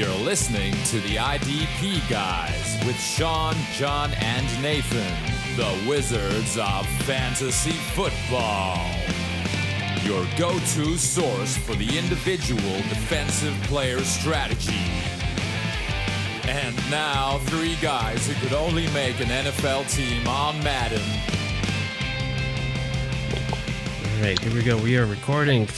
You're listening to the IDP guys with Sean, John, and Nathan, the Wizards of Fantasy Football. Your go to source for the individual defensive player strategy. And now, three guys who could only make an NFL team on Madden. All right, here we go. We are recording.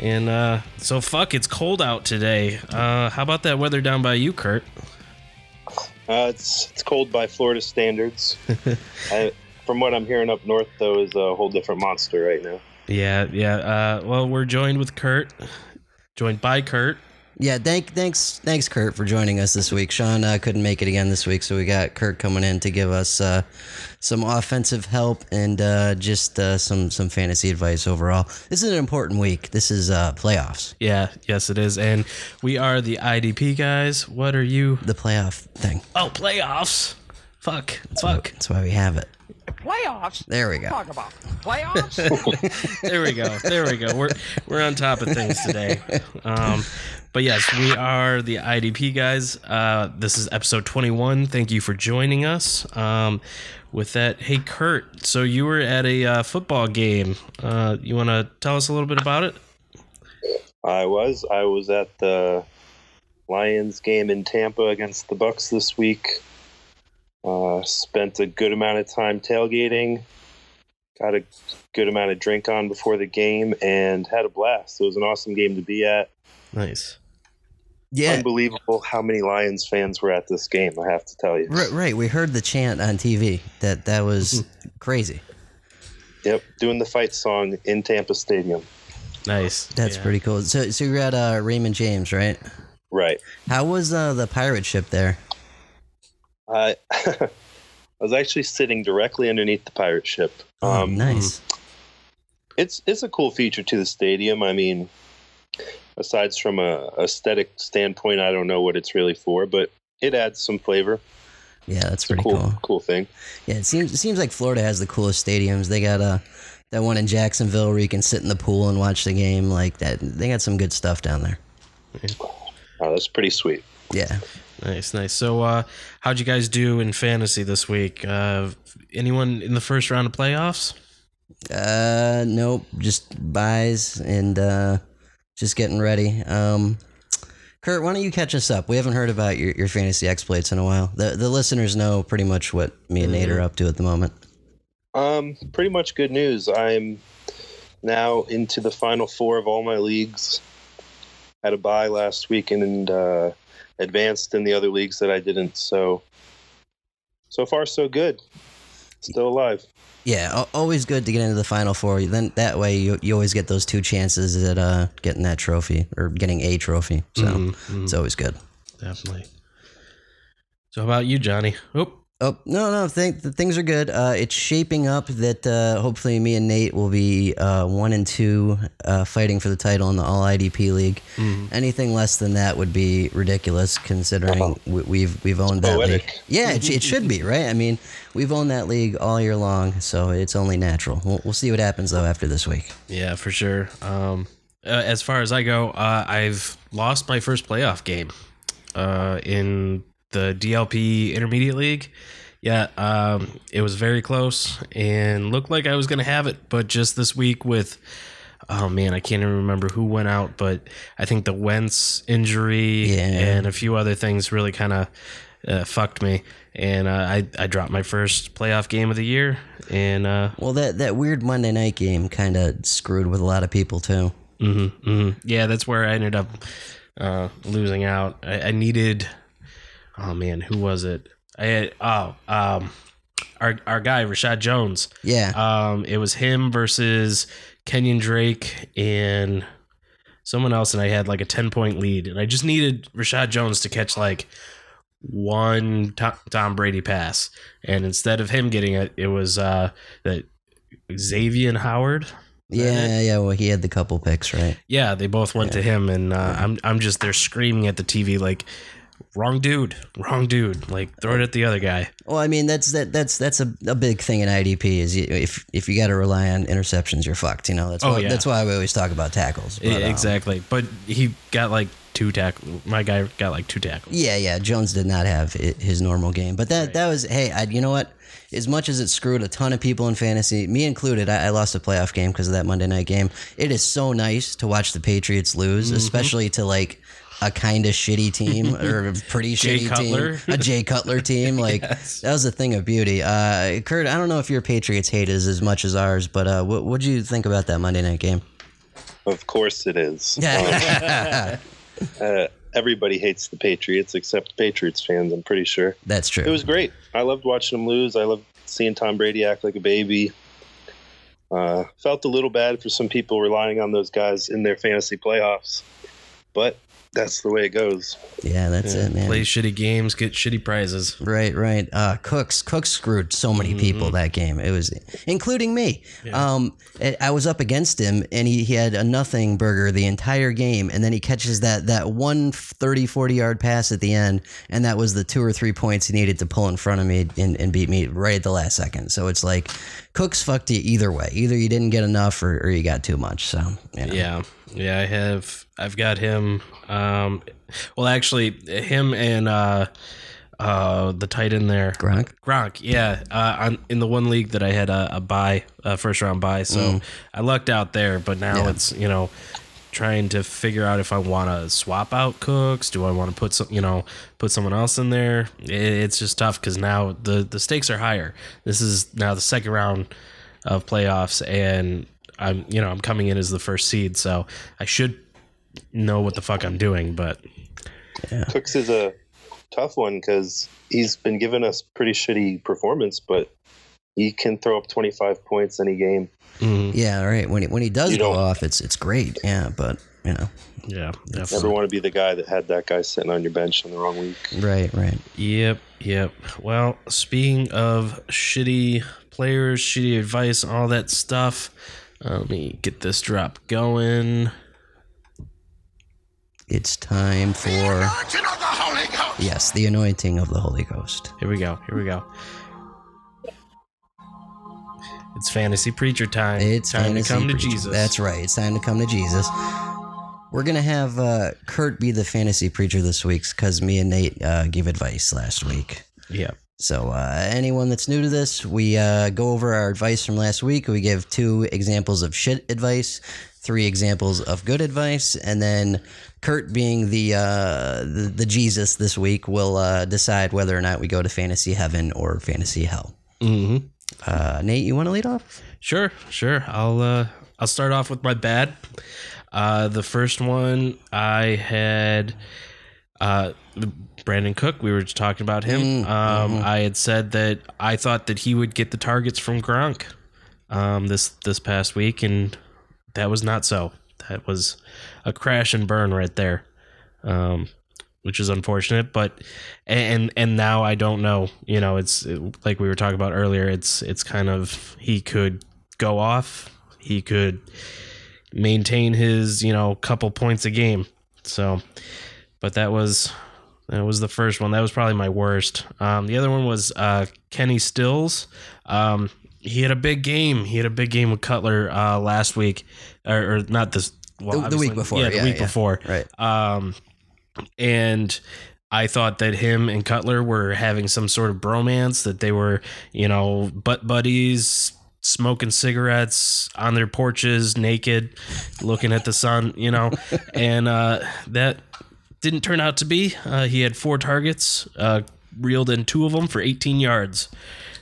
And uh, so, fuck, it's cold out today. Uh, how about that weather down by you, Kurt? Uh, it's it's cold by Florida standards. I, from what I'm hearing up north, though, is a whole different monster right now. Yeah, yeah. Uh, well, we're joined with Kurt, joined by Kurt. Yeah, thank, thanks, thanks, Kurt, for joining us this week. Sean uh, couldn't make it again this week, so we got Kurt coming in to give us uh, some offensive help and uh, just uh, some some fantasy advice overall. This is an important week. This is uh, playoffs, Yeah, yes, it is. And we are the IDP guys. What are you? the playoff thing. Oh, playoffs. Fuck. Fuck. That's why we have it. Playoffs? There we go. Talk about playoffs? There we go. There we go. We're we're on top of things today. Um, but yes, we are the IDP guys. Uh, this is episode 21. Thank you for joining us. Um, with that, hey Kurt, so you were at a uh, football game. Uh, you want to tell us a little bit about it? I was I was at the Lions game in Tampa against the Bucks this week. Uh, spent a good amount of time tailgating. Got a good amount of drink on before the game and had a blast. It was an awesome game to be at. Nice. Yeah, Unbelievable how many Lions fans were at this game. I have to tell you. right, right. We heard the chant on TV. That that was crazy. Yep, doing the fight song in Tampa Stadium. Nice. That's Yeah. pretty cool. So, so you're at uh, Raymond James, right? Right. How was uh, the pirate ship there? I I was actually sitting directly underneath the pirate ship. Oh, Um, nice. It's it's a cool feature to the stadium. I mean, aside from a aesthetic standpoint, I don't know what it's really for, but it adds some flavor. Yeah, that's It's pretty cool cool. cool thing. Yeah, it seems it seems like Florida has the coolest stadiums. They got a that one in Jacksonville where you can sit in the pool and watch the game. Like that, they got some good stuff down there. Oh, that's pretty sweet. Yeah, Nice, nice. So, uh, how'd you guys do in fantasy this week? Uh, anyone in the first round of playoffs? uh, nope, just buys and uh, just getting ready. Um, Kurt, why don't you catch us up? We haven't heard about your, your fantasy exploits in a while. The the listeners know pretty much what me and Nate are up to at the moment. Um, pretty much good news. I'm now into the final four of all my leagues. Had a bye last week and uh, advanced in the other leagues that I didn't. So so far so good. Still alive. Yeah, always good to get into the final four. Then that way you, you always get those two chances at uh, getting that trophy or getting a trophy. So Mhm, it's always good. Definitely. So, how about you, Johnny? Oh, Oh no, no, think the things are good. Uh, it's shaping up that uh, hopefully me and Nate will be uh, one and two, uh, fighting for the title in the All IDP league. Anything less than that would be ridiculous, considering we, we've we've owned that Poetic. league. Yeah, it, it should be right. I mean, we've owned that league all year long, so it's only natural. We'll, we'll see what happens though after this week. yeah, for sure. Um, uh, as far as I go, uh, I've lost my first playoff game uh, in the DLP Intermediate League. Yeah, um, it was very close and looked like I was going to have it, but just this week with. Oh man, I can't even remember who went out, but I think the Wentz injury Yeah. and a few other things really kind of uh, fucked me, and uh, I I dropped my first playoff game of the year, and uh, Well, that that weird Monday night game kind of screwed with a lot of people too. hmm hmm Yeah, that's where I ended up uh, losing out. I, I needed. Oh man, who was it? I had oh um, our our guy Reshad Jones. Yeah, Um, it was him versus Kenyan Drake and someone else, and I had like a ten point lead, and I just needed Reshad Jones to catch like one Tom, Brady pass, and instead of him getting it, it was uh that Xavien Howard. yeah, yeah. Well, he had the couple picks, right? Yeah, they both went to him, and uh, I'm I'm just there screaming at the TV like, wrong dude, wrong dude. Like throw it at the other guy. Well, I mean that's that that's that's a, a big thing in IDP is you, if if you got to rely on interceptions, you're fucked. You know that's Oh, why, yeah. that's why we always talk about tackles. But, Yeah, um, exactly. But he got like two tackle. My guy got like two tackles. Yeah, yeah. Jones did not have his normal game, but that that was hey, I, you know what? As much as it screwed a ton of people in fantasy, me included, I, I lost a playoff game because of that Monday night game. It is so nice to watch the Patriots lose, Mm-hmm. especially to like a kind of shitty team or a pretty shitty Cutler. team, a Jay Cutler team. Like that was a thing of beauty. Uh, Kurt, I don't know if your Patriots hate is as much as ours, but uh, what what'd you think about that Monday night game? Of course it is. Um, Yeah, uh, everybody hates the Patriots except Patriots fans, I'm pretty sure. that's true. It was great. I loved watching them lose. I loved seeing Tom Brady act like a baby. Uh, felt a little bad for some people relying on those guys in their fantasy playoffs, but that's the way it goes. yeah, that's it, man. Play shitty games, get shitty prizes. Right, right. Uh, Cooks, Cooks screwed so many people that game. It was, including me. Um, I- I was up against him, and he, he had a nothing burger the entire game, and then he catches that that one 30, 40 yard pass at the end, and that was the two or three points he needed to pull in front of me and, and beat me right at the last second. So it's like, Cooks fucked you either way. Either you didn't get enough, or, or you got too much. So you know. Yeah, yeah. I have. I've got him. Um, well, actually, him and uh, uh, the tight end there, Gronk. Gronk. Yeah, uh, on, in the one league that I had a, a buy, a first round buy, so I lucked out there. But now Yeah. it's you know trying to figure out if I want to swap out Cooks. Do I want to put some, you know, put someone else in there? It, it's just tough because now the the stakes are higher. This is now the second round of playoffs, and I'm you know I'm coming in as the first seed, so I should know what the fuck I'm doing. But Cooks is a tough one because he's been giving us pretty shitty performance, but he can throw up 25 points any game. mm, Yeah, right. When he, when he does You go off, it's it's great. Yeah, but you know, yeah, Never definitely. want to be the guy that had that guy sitting on your bench in the wrong week. right, right. Yep, yep. Well, speaking of shitty players, shitty advice, all that stuff, let me get this drop going. It's time for yes, the anointing of the Holy Ghost. Here we go. Here we go. It's fantasy preacher time. It's time to come to. Jesus. That's right. It's time to come to Jesus. We're gonna have uh, Kurt be the fantasy preacher this week because me and Nate uh, gave advice last week. yeah. So uh, anyone that's new to this, we uh, go over our advice from last week. We give two examples of shit advice, three examples of good advice, and then Kurt, being the uh, the, the Jesus this week, will uh, decide whether or not we go to fantasy heaven or fantasy hell. Mm-hmm. Uh, Nate, you want to lead off? Sure, sure. I'll uh I'll start off with my bad. Uh the first one I had uh Brandin Cook, we were just talking about him. Mm, um mhm. I had said that I thought that he would get the targets from Gronk um this this past week and that was not so. That was a crash and burn right there. Um which is unfortunate, but and and now I don't know. You know, it's like we were talking about earlier. It's it's kind of he could go off, he could maintain his you know couple points a game. So, but that was that was the first one. That was probably my worst. Um, the other one was uh, Kenny Stills. Um, he had a big game. He had a big game with Cutler uh, last week, or, or not this. Well, The- the week before, Yeah, the yeah, week yeah. before. Right. Um, and I thought that him and Cutler were having some sort of bromance, that they were, you know, butt buddies, smoking cigarettes on their porches, naked, looking at the sun, you know, and uh, that didn't turn out to be. Uh, he had four targets, uh, reeled in two of them for 18 yards.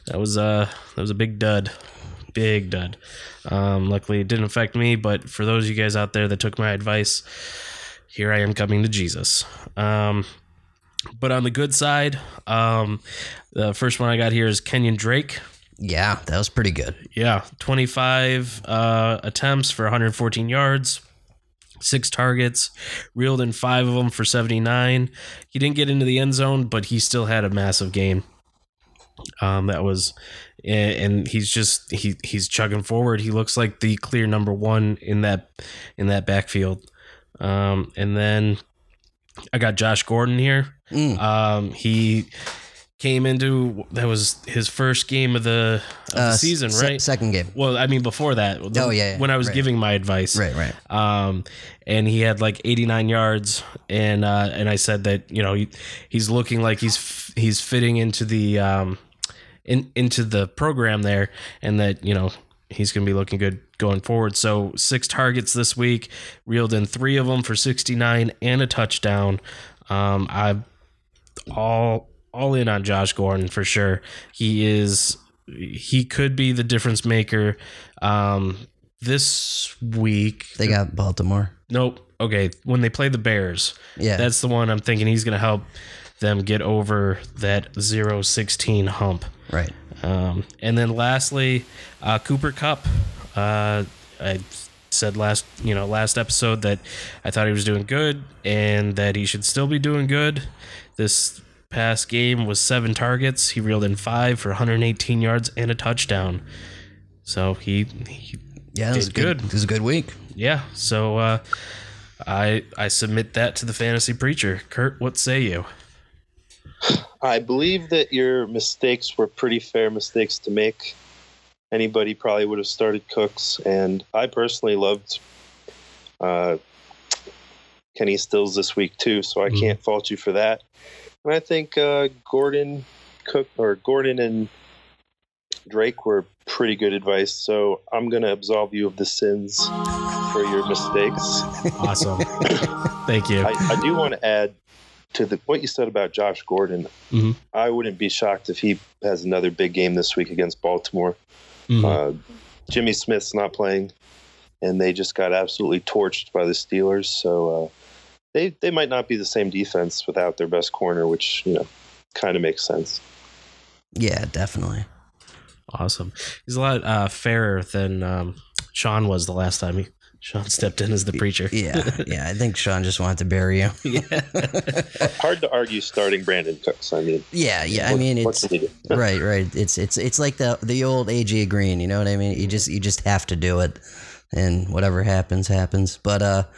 That was uh, that was a big dud, big dud. Um, luckily, it didn't affect me, but for those of you guys out there that took my advice, here I am coming to Jesus. Um, but on the good side, um, the first one I got here is Kenyan Drake. Yeah, that was pretty good. Yeah, 25 uh, attempts for 114 yards, six targets, reeled in five of them for 79. He didn't get into the end zone, but he still had a massive game. Um, that was, and, he's just he he's chugging forward. He looks like the clear number one in that in that backfield. Um, and then I got Josh Gordon here. Mm. Um, he came into that was his first game of the, of the Uh, season, se- right? second game. Well, I mean before that. Oh, yeah, yeah, when I was right. giving my advice, Right, right. um, and he had like 89 yards, and uh, and I said that you know he, he's looking like he's f- he's fitting into the um, in into the program there, and that you know he's going to be looking good going forward. So six targets this week, reeled in three of them for 69 and a touchdown. Um, I all all in on Josh Gordon for sure. He is he could be the difference maker. Um, this week They got Baltimore. Nope. Okay, when they play the Bears, Yeah. that's the one I'm thinking he's going to help them get over that 0-16 hump. Right. Um, and then lastly, uh, Cooper Kupp. Uh, I said last you know last episode that I thought he was doing good and that he should still be doing good. This past game was seven targets. He reeled in five for 118 yards and a touchdown. So he, he Yeah, it was good. good. It was a good week. yeah. So uh, I I submit that to the fantasy preacher. Kurt, what say you? I believe that your mistakes were pretty fair mistakes to make. Anybody probably would have started Cooks, and I personally loved uh, Kenny Stills this week too, so I Mhm. can't fault you for that. And I think uh, Gordon Cook or Gordon and Drake were pretty good advice. So I'm going to absolve you of the sins for your mistakes. Awesome. Thank you. I, I do want to add to the what you said about Josh Gordon. Mhm. I wouldn't be shocked if he has another big game this week against Baltimore. Mhm. Uh, Jimmy Smith's not playing, and they just got absolutely torched by the Steelers. So uh, they they might not be the same defense without their best corner, which you know kind of makes sense. Yeah, definitely. Awesome. He's a lot uh, fairer than um, Sean was the last time he Sean stepped in as the preacher. Yeah, yeah. I think Sean just wanted to bury you. Yeah. Hard to argue starting Brandin Cooks. I mean, Yeah, yeah. I mean, it's can you do? right, right. It's it's it's like the the old AJ Green. You know what I mean? You just you just have to do it, and whatever happens, happens. But uh, it-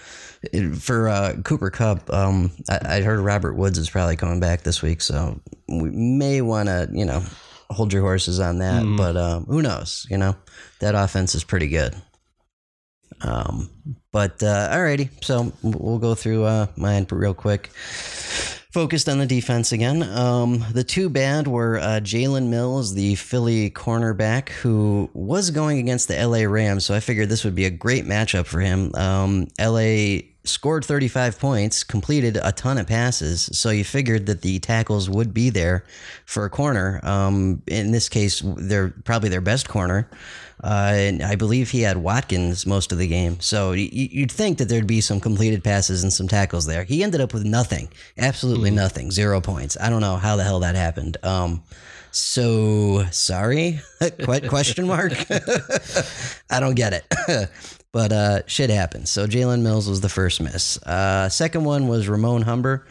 for uh, Cooper Kupp, um, I, I heard Robert Woods is probably coming back this week, so we may want to you know hold your horses on that. Mhm. But um, who knows? You know, that offense is pretty good. Um, but uh, alrighty, so we'll go through uh, mine real quick. Focused on the defense again. Um, the two bad were uh, Jalen Mills, the Philly cornerback, who was going against the LA Rams. So I figured this would be a great matchup for him. Um, LA scored 35 points, completed a ton of passes. So you figured that the tackles would be there for a corner. Um, in this case, they're probably their best corner. Uh, and I believe he had Watkins most of the game. So you'd think that there'd be some completed passes and some tackles there. He ended up with nothing, absolutely nothing, zero points. I don't know how the hell that happened. Um, so sorry, question mark. I don't get it. But uh, shit happens. So Jalen Mills was the first miss. Uh, second one was Ramon Humber,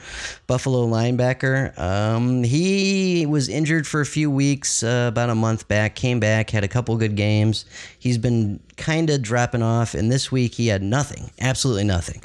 Buffalo linebacker. Um, he was injured for a few weeks, uh, about a month back. Came back, had a couple good games. He's been kind of dropping off, and this week he had nothing, absolutely nothing.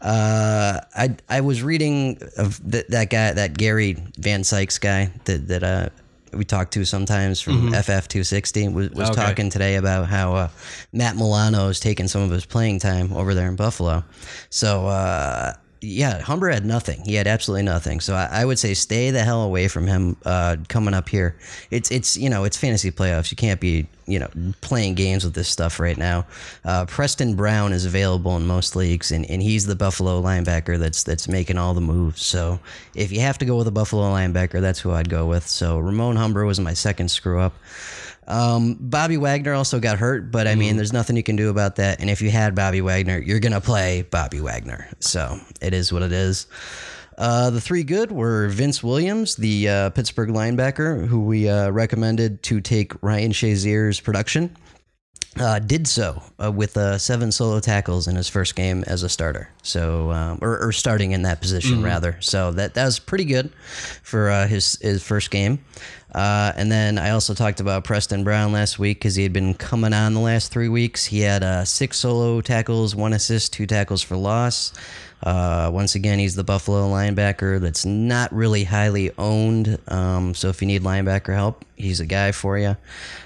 Uh, I I was reading of th- that guy, that Gary Van Sykes guy that that uh we talk to sometimes from FF two sixty was, was Okay. talking today about how uh, Matt Milano is taking some of his playing time over there in Buffalo. So uh, yeah, Humber had nothing. He had absolutely nothing. So I, I would say stay the hell away from him uh, coming up here. It's it's you know it's fantasy playoffs. You can't be you know playing games with this stuff right now. Uh, Preston Brown is available in most leagues, and, and he's the Buffalo linebacker that's that's making all the moves. So if you have to go with a Buffalo linebacker, that's who I'd go with. So Ramon Humber was my second screw up. Um, Bobby Wagner also got hurt, but I mean, there's nothing you can do about that. And if you had Bobby Wagner, you're gonna play Bobby Wagner. So it is what it is. Uh, the three good were Vince Williams, the uh, Pittsburgh linebacker, who we uh, recommended to take Ryan Shazier's production. Uh, did so uh, with uh, seven solo tackles in his first game as a starter. So, um, or, or starting in that position rather. So that that was pretty good for uh, his his first game. Uh, and then I also talked about Preston Brown last week because he had been coming on the last three weeks. He had uh, six solo tackles, one assist, two tackles for loss. Uh, once again, he's the Buffalo linebacker that's not really highly owned. Um, so if you need linebacker help, he's a guy for you.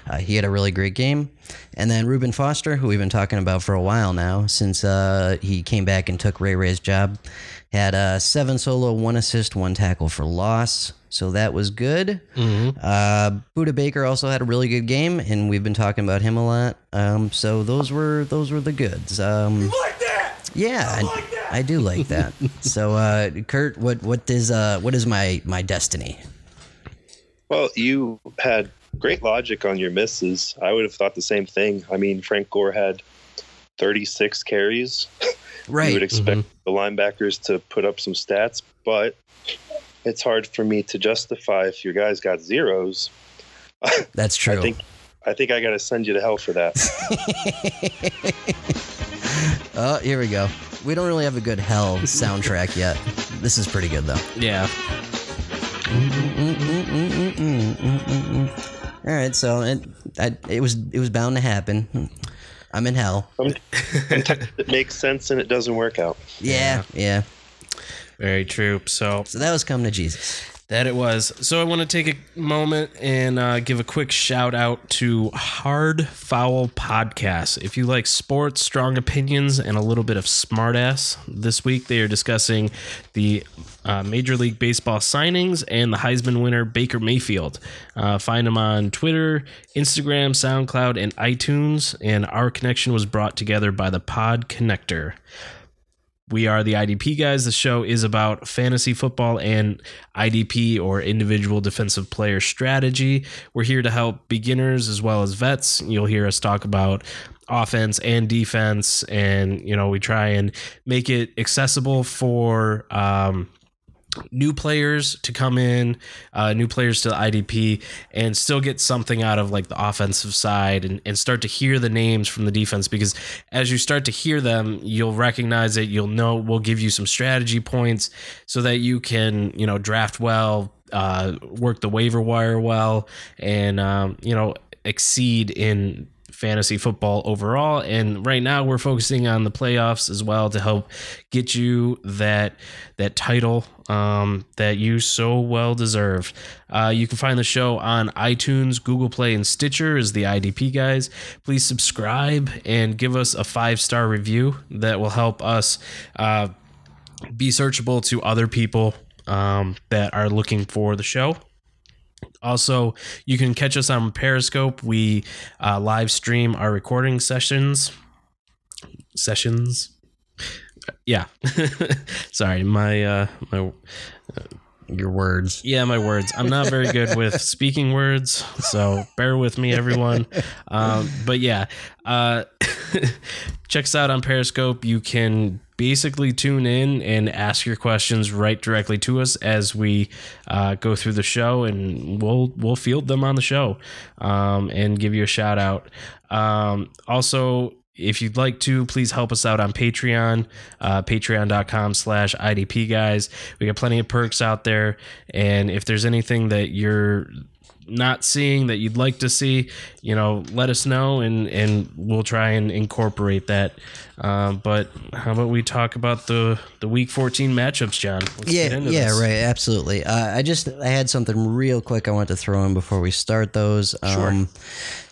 Uh, he had a really great game. And then Reuben Foster, who we've been talking about for a while now, since uh, he came back and took Ray Ray's job, had uh, seven solo, one assist, one tackle for loss. So that was good. Uh, Budda Baker also had a really good game, and we've been talking about him a lot. Um, so those were those were the goods. Um, Like that! yeah, I, like that. I do like that. so, uh, Kurt, what what is uh what is my my destiny? Well, you had great logic on your misses. I would have thought the same thing. I mean, Frank Gore had 36 carries. Right. you would Right. expect mm-hmm. the linebackers to put up some stats, but it's hard for me to justify if your guys got zeros. That's true. I think I think I got to send you to hell for that. oh, here we go. We don't really have a good hell soundtrack yet. This is pretty good though. Yeah. All right, so it I, it was it was bound to happen. I'm in hell. Sometimes it makes sense and it doesn't work out. Yeah, yeah. Very true. So So that was come to Jesus. That it was. So I want to take a moment and uh, give a quick shout out to Hard Foul Podcast. If you like sports, strong opinions, and a little bit of smartass, this week they are discussing the uh, Major League Baseball signings and the Heisman winner Baker Mayfield. Uh, find them on Twitter, Instagram, SoundCloud, and iTunes. And our connection was brought together by the Pod Connector. We are the IDP guys. The show is about fantasy football and IDP or individual defensive player strategy. We're here to help beginners as well as vets. You'll hear us talk about offense and defense, and you know we try and make it accessible for um, new players to come in, uh, new players to the IDP, and still get something out of like the offensive side and, and start to hear the names from the defense because as you start to hear them, you'll recognize it. You'll know we'll give you some strategy points so that you can, you know, draft well, uh, work the waiver wire well, and, um, you know, exceed in fantasy football overall. And right now we're focusing on the playoffs as well to help get you that that title um, that you so well deserve. Uh, you can find the show on iTunes, Google Play, and Stitcher as the IDP guys. Please subscribe and give us a five star review that will help us uh, be searchable to other people um, that are looking for the show. Also, you can catch us on Periscope. We uh, live stream our recording sessions. Sessions. Yeah. Sorry, my uh, my Your words. yeah, my words. I'm not very good with speaking words, so bear with me, everyone. Um, but yeah, uh, check us out on Periscope. You can basically tune in and ask your questions right directly to us as we uh, go through the show, and we'll we'll field them on the show um, and give you a shout out. Um, also, if you'd like to please help us out on patreon uh, patreon.com slash idp guys we got plenty of perks out there and if there's anything that you're not seeing that you'd like to see you know let us know and and we'll try and incorporate that um, but how about we talk about the the week 14 matchups john Let's Yeah, get into yeah, this. right, absolutely. Uh, I just I had something real quick I want to throw in before we start those. Um,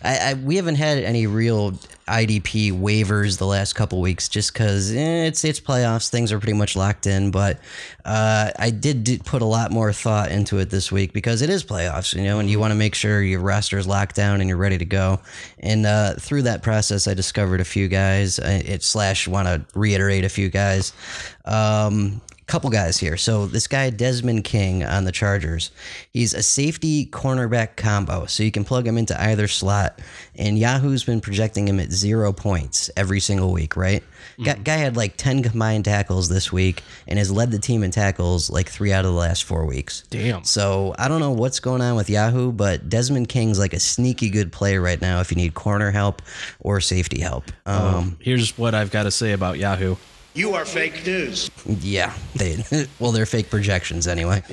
I, I we haven't had any real IDP waivers the last couple weeks just because eh, it's it's playoffs. Things are pretty much locked in. But uh, I did, put a lot more thought into it this week because it is playoffs, you know, and you want to make sure your roster is locked down and you're ready to go. And uh, through that process, I discovered a few guys. It slash want to reiterate a few guys. Um, couple guys here. So this guy Desmond King on the Chargers, he's a safety cornerback combo. So you can plug him into either slot. And Yahoo's been projecting him at zero points every single week, right? Guy, guy had like ten combined tackles this week and has led the team in tackles like three out of the last four weeks. damn So I don't know what's going on with Yahoo, but Desmond King's like a sneaky good play right now if you need corner help or safety help. Um, here's what i've got to say about yahoo You are fake news. yeah, they well they're fake projections anyway.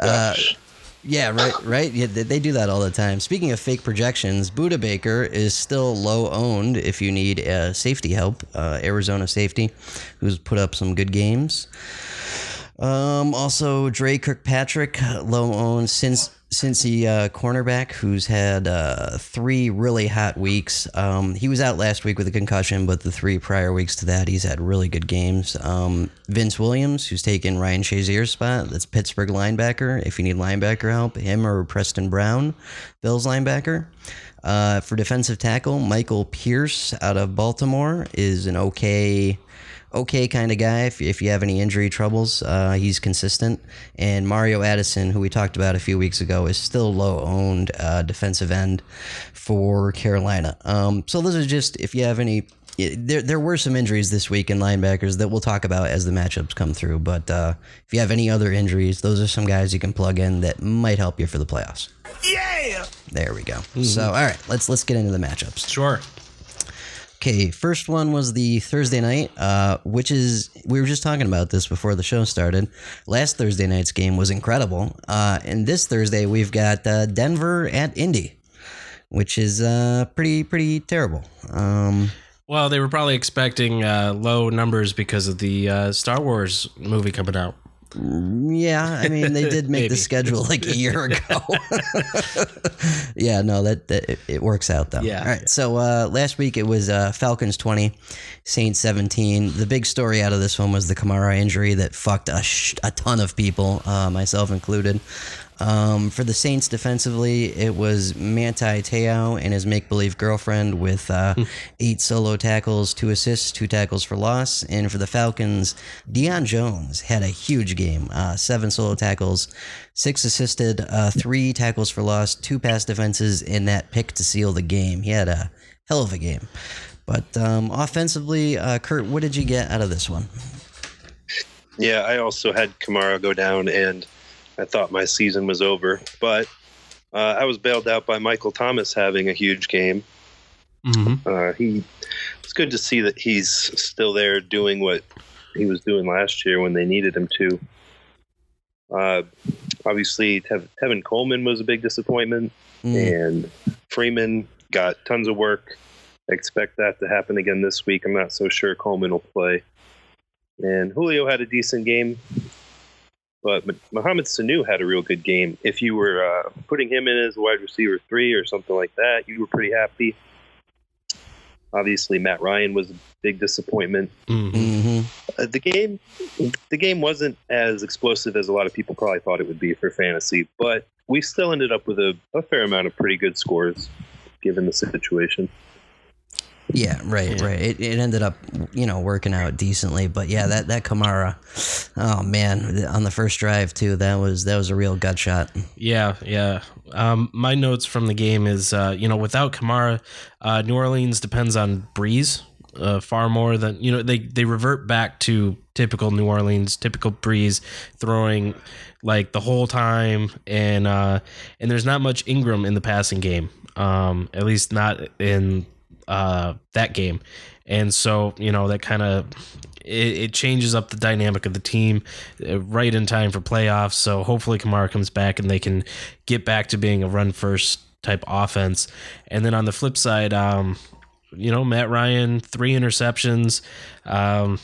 Yeah, right, right. Yeah, they, they do that all the time. Speaking of fake projections, Budda Baker is still low owned if you need uh, safety help. Uh, Arizona safety, who's put up some good games. Um, also, Dre Kirkpatrick, low owned since Cincy uh, cornerback who's had uh, three really hot weeks. Um, he was out last week with a concussion, but the three prior weeks to that, he's had really good games. Um, Vince Williams, who's taken Ryan Shazier's spot, that's Pittsburgh linebacker. If you need linebacker help, him or Preston Brown, Bills linebacker. Uh, for defensive tackle, Michael Pierce out of Baltimore is an okay okay kind of guy if, if you have any injury troubles. Uh, he's consistent. And Mario Addison, who we talked about a few weeks ago, is still low owned uh, defensive end for Carolina. Um, so those are just if you have any. There, there were some injuries this week in linebackers that we'll talk about as the matchups come through. But uh, if you have any other injuries, those are some guys you can plug in that might help you for the playoffs. Yeah! There we go. So all right, let's let's get into the matchups. Sure. Okay, first one was the Thursday night, uh, which is we were just talking about this before the show started. Last Thursday night's game was incredible, uh, and this Thursday we've got uh, Denver at Indy, which is uh, pretty pretty terrible. Um, Well, they were probably expecting uh, low numbers because of the uh, Star Wars movie coming out. yeah, I mean they did make the schedule like a year ago. yeah, no, that, that it, it works out though. Yeah. All right. So uh, last week it was uh, Falcons twenty, Saints seventeen. The big story out of this one was the Kamara injury that fucked a, sh- a ton of people, uh, myself included. Um, for the Saints defensively, it was Manti Te'o and his make believe girlfriend with uh, eight solo tackles, two assists, two tackles for loss. And for the Falcons, Deion Jones had a huge game uh, seven solo tackles, six assisted, uh, three tackles for loss, two pass defenses, and that pick to seal the game. He had a hell of a game. But um, offensively, uh, Kurt, what did you get out of this one? Yeah, I also had Kamara go down, and I thought my season was over. But uh, I was bailed out by Michael Thomas having a huge game. Mm-hmm. Uh, he it's good to see that he's still there doing what he was doing last year when they needed him to. Uh, obviously, Tev- Tevin Coleman was a big disappointment, Mm, and Freeman got tons of work. I expect that to happen again this week. I'm not so sure Coleman will play. And Julio had a decent game, but M- Mohamed Sanu had a real good game. If you were uh, putting him in as a wide receiver three or something like that, you were pretty happy. Obviously, Matt Ryan was a big disappointment. Mm-hmm. mhm. Uh, the game, the game wasn't as explosive as a lot of people probably thought it would be for fantasy, but we still ended up with a, a fair amount of pretty good scores given the situation. Yeah, right, right. It, it ended up, you know, working out decently, but yeah, that that Kamara, oh man, on the first drive too, that was that was a real gut shot. Yeah, yeah. Um, my notes from the game is, uh, you know, without Kamara, uh, New Orleans depends on Brees uh, far more than you know. They they revert back to typical New Orleans, typical Brees throwing like the whole time, and uh, and there's not much Ingram in the passing game. Um, at least not in uh, that game, and so you know that kind of it, it changes up the dynamic of the team uh, right in time for playoffs. So hopefully Kamara comes back and they can get back to being a run first type offense. And then on the flip side, um, you know, Matt Ryan, three interceptions. Um,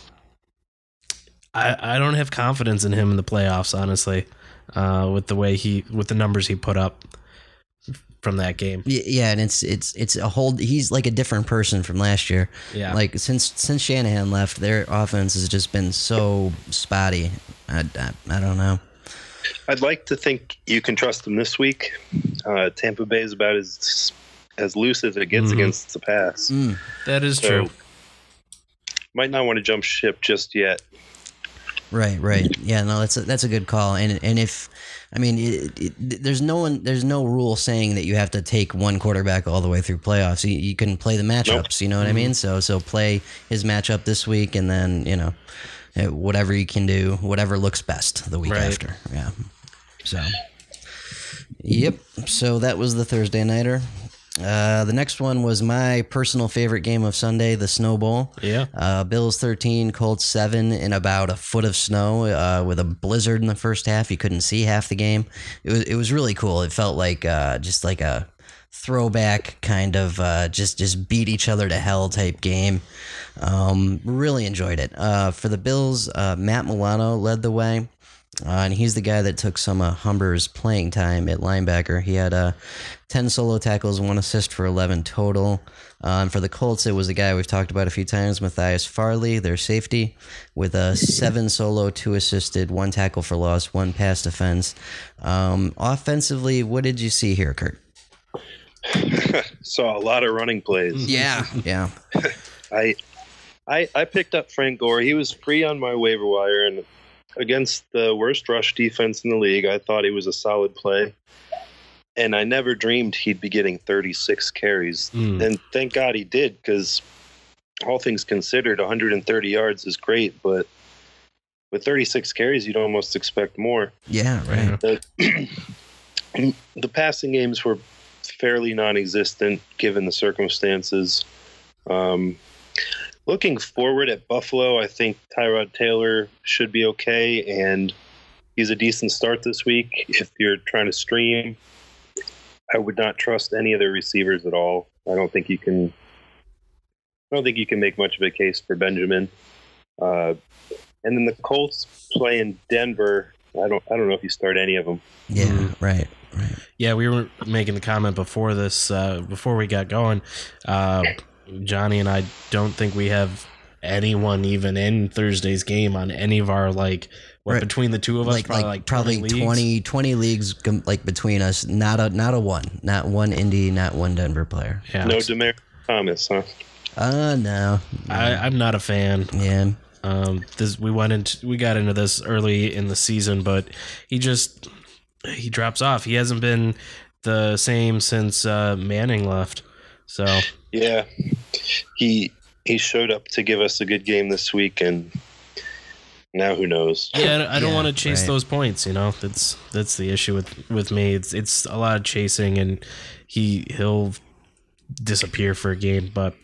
I, I don't have confidence in him in the playoffs, honestly, uh, with the way he, with the numbers he put up from that game. Yeah, and it's it's it's a whole. He's like a different person from last year. Yeah. like since since Shanahan left, their offense has just been so spotty. I, I, I don't know. I'd like to think you can trust them this week. Uh, Tampa Bay is about as as loose as it gets Mhm. against the pass. Mm. That is So, true. Might not want to jump ship just yet. Right, right. Yeah, no, that's a, that's a good call. And and if I mean, it, it, there's no one, there's no rule saying that you have to take one quarterback all the way through playoffs. You, you can play the matchups. You know what I mean? So so play his matchup this week, and then you know eh, whatever you can do, whatever looks best the week Right. after. Yeah. So. Yep. So that was the Thursday nighter. Uh, the next one was my personal favorite game of Sunday, the Snow Bowl. Yeah. Uh, Bills 13, Colts 7 in about a foot of snow uh, with a blizzard in the first half. You couldn't see half the game. It was, it was really cool. It felt like uh, just like a throwback kind of uh, just just beat each other to hell type game. Um, really enjoyed it. Uh, for the Bills, uh, Matt Milano led the way. Uh, and he's the guy that took some of Humber's playing time at linebacker. He had uh, 10 solo tackles, one assist for 11 total. Uh, and for the Colts, it was a guy we've talked about a few times, Matthias Farley, their safety, with a seven solo, two assisted, one tackle for loss, one pass defense. Um, offensively, what did you see here, Kurt? Saw a lot of running plays. Yeah, yeah, I, I, I picked up Frank Gore. He was free on my waiver wire, and against the worst rush defense in the league, I thought he was a solid play. And I never dreamed he'd be getting 36 carries. Mm. And thank God he did, because all things considered, 130 yards is great, but with 36 carries, you'd almost expect more. yeah, right. The, the passing games were fairly non-existent given the circumstances. Um, looking forward at Buffalo, I think Tyrod Taylor should be okay, and he's a decent start this week. If you're trying to stream, I would not trust any of their receivers at all. I don't think you can. I don't think you can make much of a case for Benjamin. Uh, and then the Colts play in Denver. I don't. I don't know if you start any of them. Yeah, right, right. Yeah, we were making the comment before this, uh, before we got going. Uh, Johnny and I don't think we have anyone even in Thursday's game on any of our like. What Right. between the two of us, like probably like like, probably 20 leagues? 20, 20 leagues like between us. Not a not a one, not one Indy, not one Denver player. Yeah, No Demar Thomas, huh? Uh no, I, I'm not a fan. yeah, Um, this we went into we got into this early in the season, but he just he drops off. He hasn't been the same since uh, Manning left. So Yeah, he he showed up to give us a good game this week, and now who knows? yeah, I don't Yeah, want to chase right. those points. You know, that's that's the issue with with me. It's it's a lot of chasing, and he he'll disappear for a game. But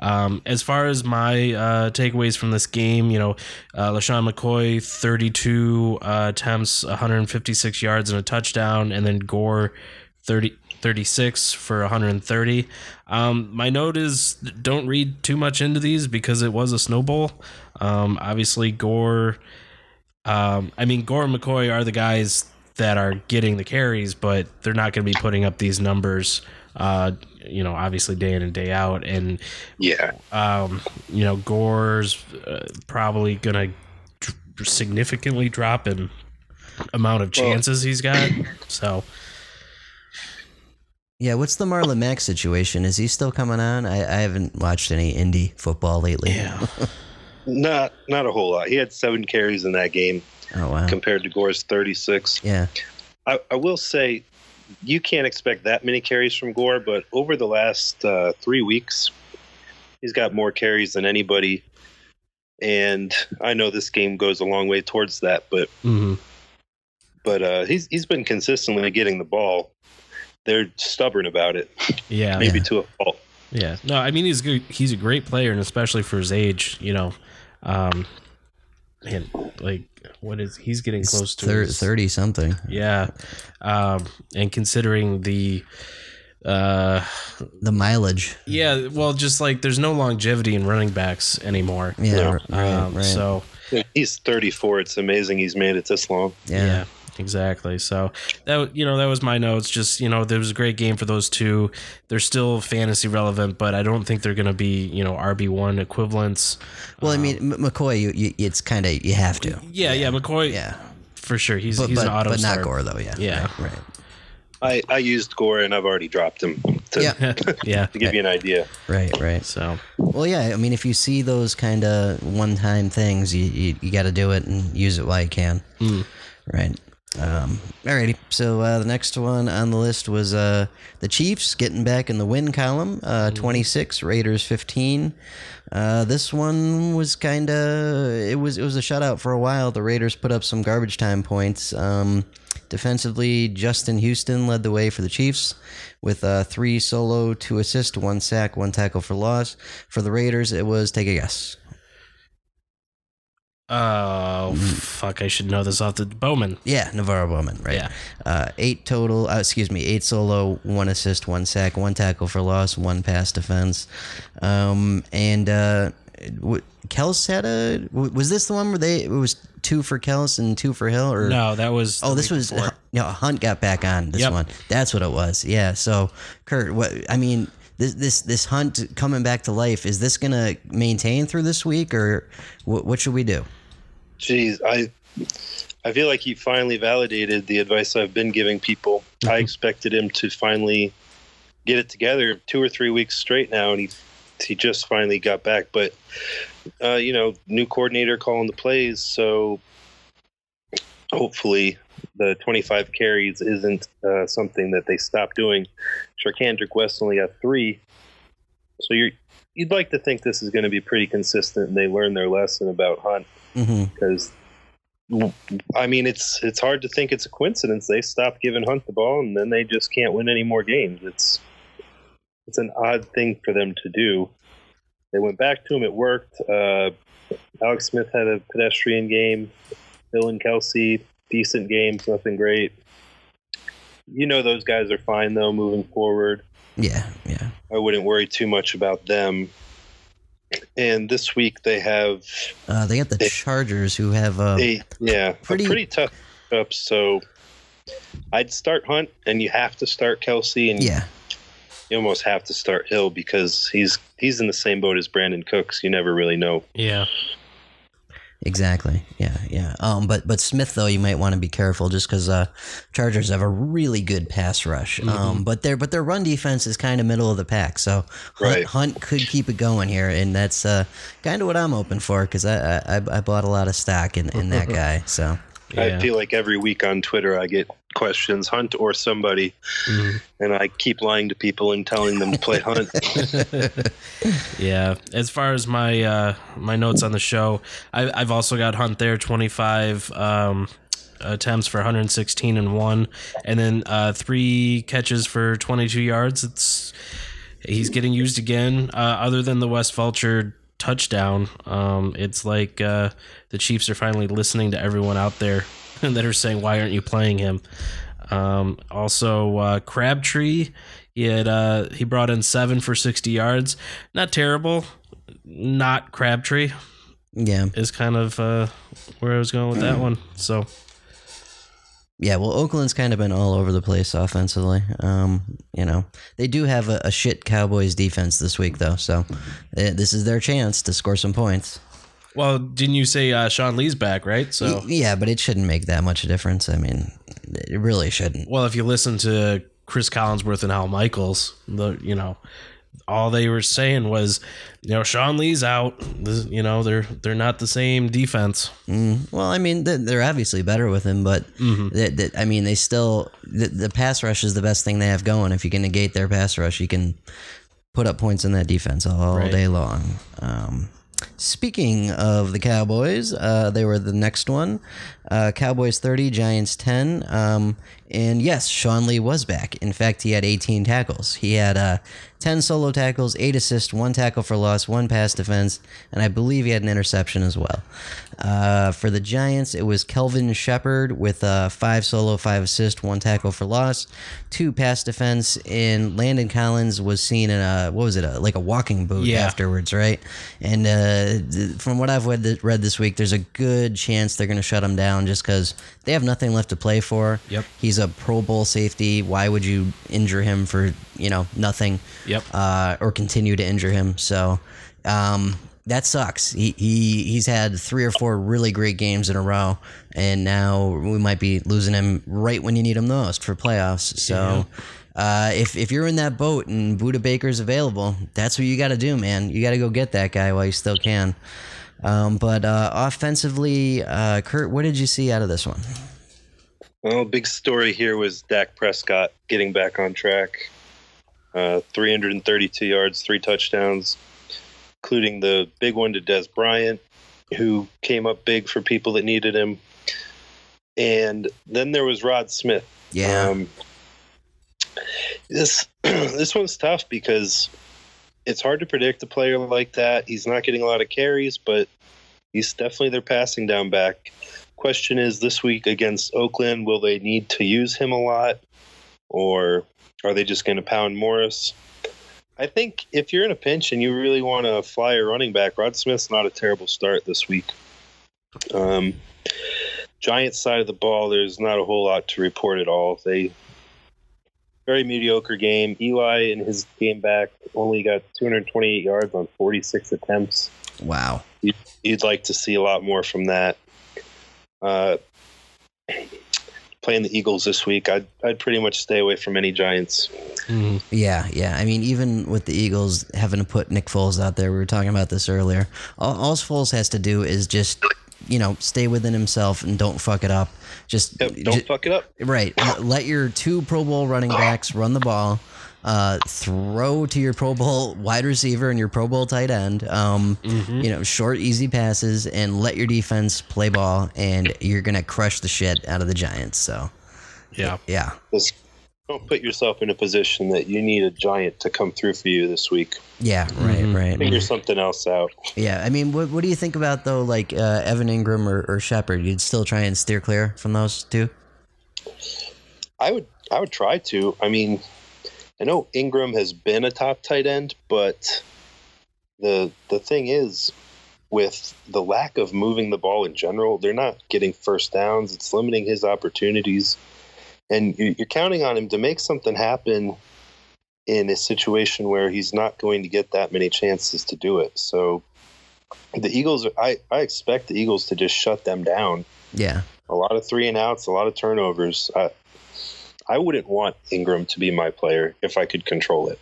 um, as far as my uh, takeaways from this game, you know, uh, LeSean McCoy, 32 uh, attempts, 156 yards and a touchdown, and then Gore, 30, 36 for 130. Um, my note is don't read too much into these because it was a snowball. Um, obviously, Gore. Um, I mean, Gore and McCoy are the guys that are getting the carries, but they're not going to be putting up these numbers. Uh, you know, obviously day in and day out, and Yeah, um, you know, Gore's uh, probably going to significantly drop in amount of chances he's got. So yeah. What's the Marlon Mack situation? Is he still coming on? I, I haven't watched any Indy football lately. yeah, not not a whole lot. He had seven carries in that game Oh wow. compared to Gore's 36. Yeah. I, I will say, you can't expect that many carries from Gore, but over the last uh, three weeks, he's got more carries than anybody. And I know this game goes a long way towards that, but hmm but uh, he's he's been consistently getting the ball. They're stubborn about it, yeah, maybe Yeah. to a fault. Yeah, no, I mean he's good. He's a great player, and especially for his age, you know, um, and like what is he's getting close to Thir- his- thirty something. Yeah, um, and considering the, uh, The mileage. yeah, well, just like there's no longevity in running backs anymore. Yeah. No. r- Right. um, right. So He's 34. It's amazing he's made it this long. yeah. yeah. Exactly. So that you know that was my notes. Just you know there was a great game for those two. They're still fantasy relevant, but I don't think they're going to be you know RB one equivalents. Well, I mean, M- McCoy, you, you, it's kind of you have to. Yeah, yeah, McCoy. Yeah. for sure. He's But he's but, an auto but not. Gore though. Yeah. Yeah. Right. right. I, I used Gore and I've already dropped him to, Yeah. yeah. to give you an idea. Right. Right. So Well, yeah. I mean, if you see those kind of one-time things, you you, you got to do it and use it while you can. Mm. Right. Um, alrighty. So uh, the next one on the list was uh, the Chiefs getting back in the win column. Uh, Twenty six, Raiders fifteen. Uh, this one was kind of it was it was a shutout for a while. The Raiders put up some garbage time points. Um, defensively, Justin Houston led the way for the Chiefs with uh, three solo, two assist, one sack, one tackle for loss. For the Raiders, it was take a guess. Oh fuck! I should know this off the Bowman. Yeah, NaVorro Bowman, right? Yeah. Uh, eight total. Uh, excuse me, eight solo, one assist, one sack, one tackle for loss, one pass defense. Um, and uh, w- Kelce had a. w- Was this the one where they it was two for Kelce and two for Hill? Or No, that was. Oh, this was before. no Hunt got back on this Yep. one. That's what it was. Yeah. So Kurt, what I mean, this this this Hunt coming back to life is this gonna maintain through this week or what? What should we do? Jeez, I I feel like he finally validated the advice I've been giving people. I expected him to finally get it together two or three weeks straight now, and he he just finally got back. But uh, you know, new coordinator calling the plays, so hopefully the 25 carries isn't uh, something that they stop doing. Charcandrick West only got three, so you're you'd like to think this is going to be pretty consistent, and they learn their lesson about Hunt hmm because I mean it's it's hard to think it's a coincidence they stopped giving Hunt the ball and then they just can't win any more games. It's it's an odd thing for them to do. They went back to him. It worked. Uh, Alex Smith had a pedestrian game. Hill and Kelce decent games, nothing great. You know those guys are fine though moving forward. Yeah. Yeah. I wouldn't worry too much about them. And this week they have Uh, they got the They- Chargers who have uh, a yeah pretty- a pretty tough up. So I'd start Hunt, and you have to start Kelce, and yeah. you almost have to start Hill because he's he's in the same boat as Brandin Cooks. You never really know. Yeah. Exactly. Yeah, yeah. Um, but but Smith though, you might want to be careful just because uh, Chargers have a really good pass rush. Mm-hmm. Um, but their but their run defense is kind of middle of the pack. So Hunt, Right. Hunt could keep it going here, and that's uh, kind of what I'm hoping for because I, I I I bought a lot of stock in, in that guy. So Yeah. I feel like every week on Twitter I get questions, Hunt or somebody, Mhm. and I keep lying to people and telling them to play Hunt. Yeah. As far as my uh, my notes on the show, I, I've also got Hunt there, twenty five um, attempts for 116 and one, and then uh, three catches for 22 yards. It's he's getting used again. Uh, other than the West Vulture touchdown, um, it's like uh, the Chiefs are finally listening to everyone out there that are saying, "Why aren't you playing him?" Um, also, uh, Crabtree, he had uh, he brought in seven for sixty yards. Not terrible. Not Crabtree yeah, is kind of uh, where I was going with that one. So yeah. Well, Oakland's kind of been all over the place offensively. Um, you know, they do have a, a shit Cowboys defense this week though, so uh, this is their chance to score some points. Well, didn't you say uh, Sean Lee's back, right? So, yeah, but it shouldn't make that much a difference. I mean, it really shouldn't. well, if you listen to Chris Collinsworth and Al Michaels, the you know, all they were saying was, you know, Sean Lee's out. This, you know, they're they're not the same defense. Mm, well, I mean, they're, obviously better with him, but they, they- I mean, they still the, the pass rush is the best thing they have going. If you can negate their pass rush, you can put up points in that defense all Right. day long. Um, speaking of the Cowboys, uh, they were the next one. Uh, Cowboys 30, Giants 10. Um, and yes, Sean Lee was back. In fact, he had 18 tackles. He had uh, 10 solo tackles, 8 assists, 1 tackle for loss, 1 pass defense, and I believe he had an interception as well. Uh, for the Giants, it was Kelvin Sheppard with uh, 5 solo, 5 assist, 1 tackle for loss, 2 pass defense, and Landon Collins was seen in a, what was it, a, like a walking boot Yeah. afterwards, right? And uh, th- from what I've read, th- read this week, there's a good chance they're going to shut him down just because they have nothing left to play for. Yep. He's a Pro Bowl safety. Why would you injure him for you know nothing? Yep. Uh, or continue to injure him. So um, that sucks. He, he he's had three or four really great games in a row, and now we might be losing him right when you need him the most for playoffs. So. Uh, if, if you're in that boat and Budda Baker's available, that's what you got to do, man. You got to go get that guy while you still can. Um, but uh, offensively, uh, Kurt, what did you see out of this one? Well, big story here was Dak Prescott getting back on track. Uh, 332 yards, three touchdowns, including the big one to Dez Bryant, who came up big for people that needed him. and then there was Rod Smith. Yeah. Um, this this one's tough because it's hard to predict a player like that. He's not getting a lot of carries, but he's definitely their passing down back. Question is this week against Oakland, will they need to use him a lot, or are they just going to pound Morris? I think if you're in a pinch and you really want to fly a running back, Rod Smith's not a terrible start this week. Um, Giants side of the ball, there's not a whole lot to report at all. They very mediocre game. Eli in his game back only got 228 yards on 46 attempts. wow. You'd like to see a lot more from that. Uh, playing the Eagles this week, I'd I'd pretty much stay away from any Giants. Mhm. Yeah, yeah. I mean, even with the Eagles having to put Nick Foles out there, we were talking about this earlier. All, all Foles has to do is just, you know, stay within himself and don't fuck it up. Just, Yep, don't ju- fuck it up. right. Let- Let your two Pro Bowl running backs run the ball. Uh, throw to your Pro Bowl wide receiver and your Pro Bowl tight end. Um, You know, short, easy passes, and let your defense play ball, and you're gonna crush the shit out of the Giants. So, Yeah. yeah, Just don't put yourself in a position that you need a giant to come through for you this week. yeah, right, right. Figure something else out. Yeah, I mean, what, what do you think about though, like uh, Evan Engram or, or Shepard? You'd still try and steer clear from those two. I would I would try to. I mean, I know Engram has been a top tight end, but the the thing is with the lack of moving the ball in general, they're not getting first downs. It's limiting his opportunities, and you- you're counting on him to make something happen in a situation where he's not going to get that many chances to do it. So the Eagles, I I expect the Eagles to just shut them down Yeah, a lot of three and outs, a lot of turnovers. I, I wouldn't want Engram to be my player if I could control it.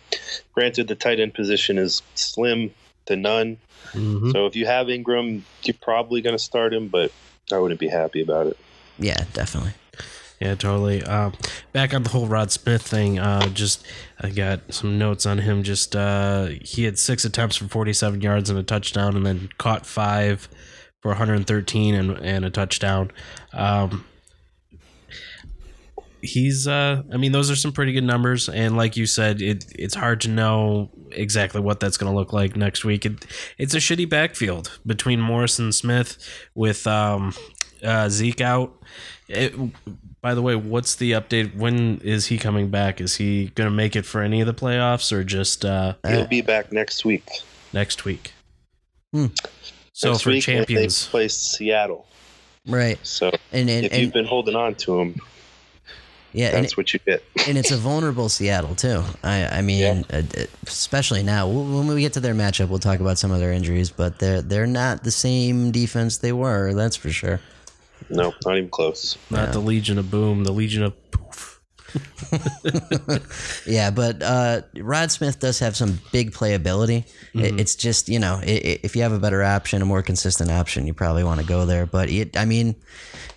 Granted, the tight end position is slim to none. Mhm. So if you have Engram, you're probably going to start him, but I wouldn't be happy about it. yeah, definitely. Yeah, totally. Uh, back on the whole Rod Smith thing, uh, just I got some notes on him. Just uh, he had six attempts for 47 yards and a touchdown, and then caught five for 113 and, and a touchdown. Um, he's, uh, I mean, those are some pretty good numbers, and like you said, it it's hard to know exactly what that's going to look like next week. It, it's a shitty backfield between Morris and Smith with um, uh, Zeke out. It, by the way, what's the update? When is he coming back? Is he going to make it for any of the playoffs or just uh, He'll be back next week. next week? Hmm. So next for week, champions, they play Seattle. Right, So and and, if you've been holding on to him, yeah, and, that's what you get. and it's a vulnerable Seattle too. I I mean, uh, uh, especially now when we get to their matchup, we'll talk about some of their injuries, but they're they're not the same defense they were. That's for sure. No, not even close. not the Legion of Boom, the Legion of Poof. Yeah, but uh, Rod Smith does have some big playability. It, it's just you know, i i if you have a better option, a more consistent option, you probably want to go there. But it, I mean,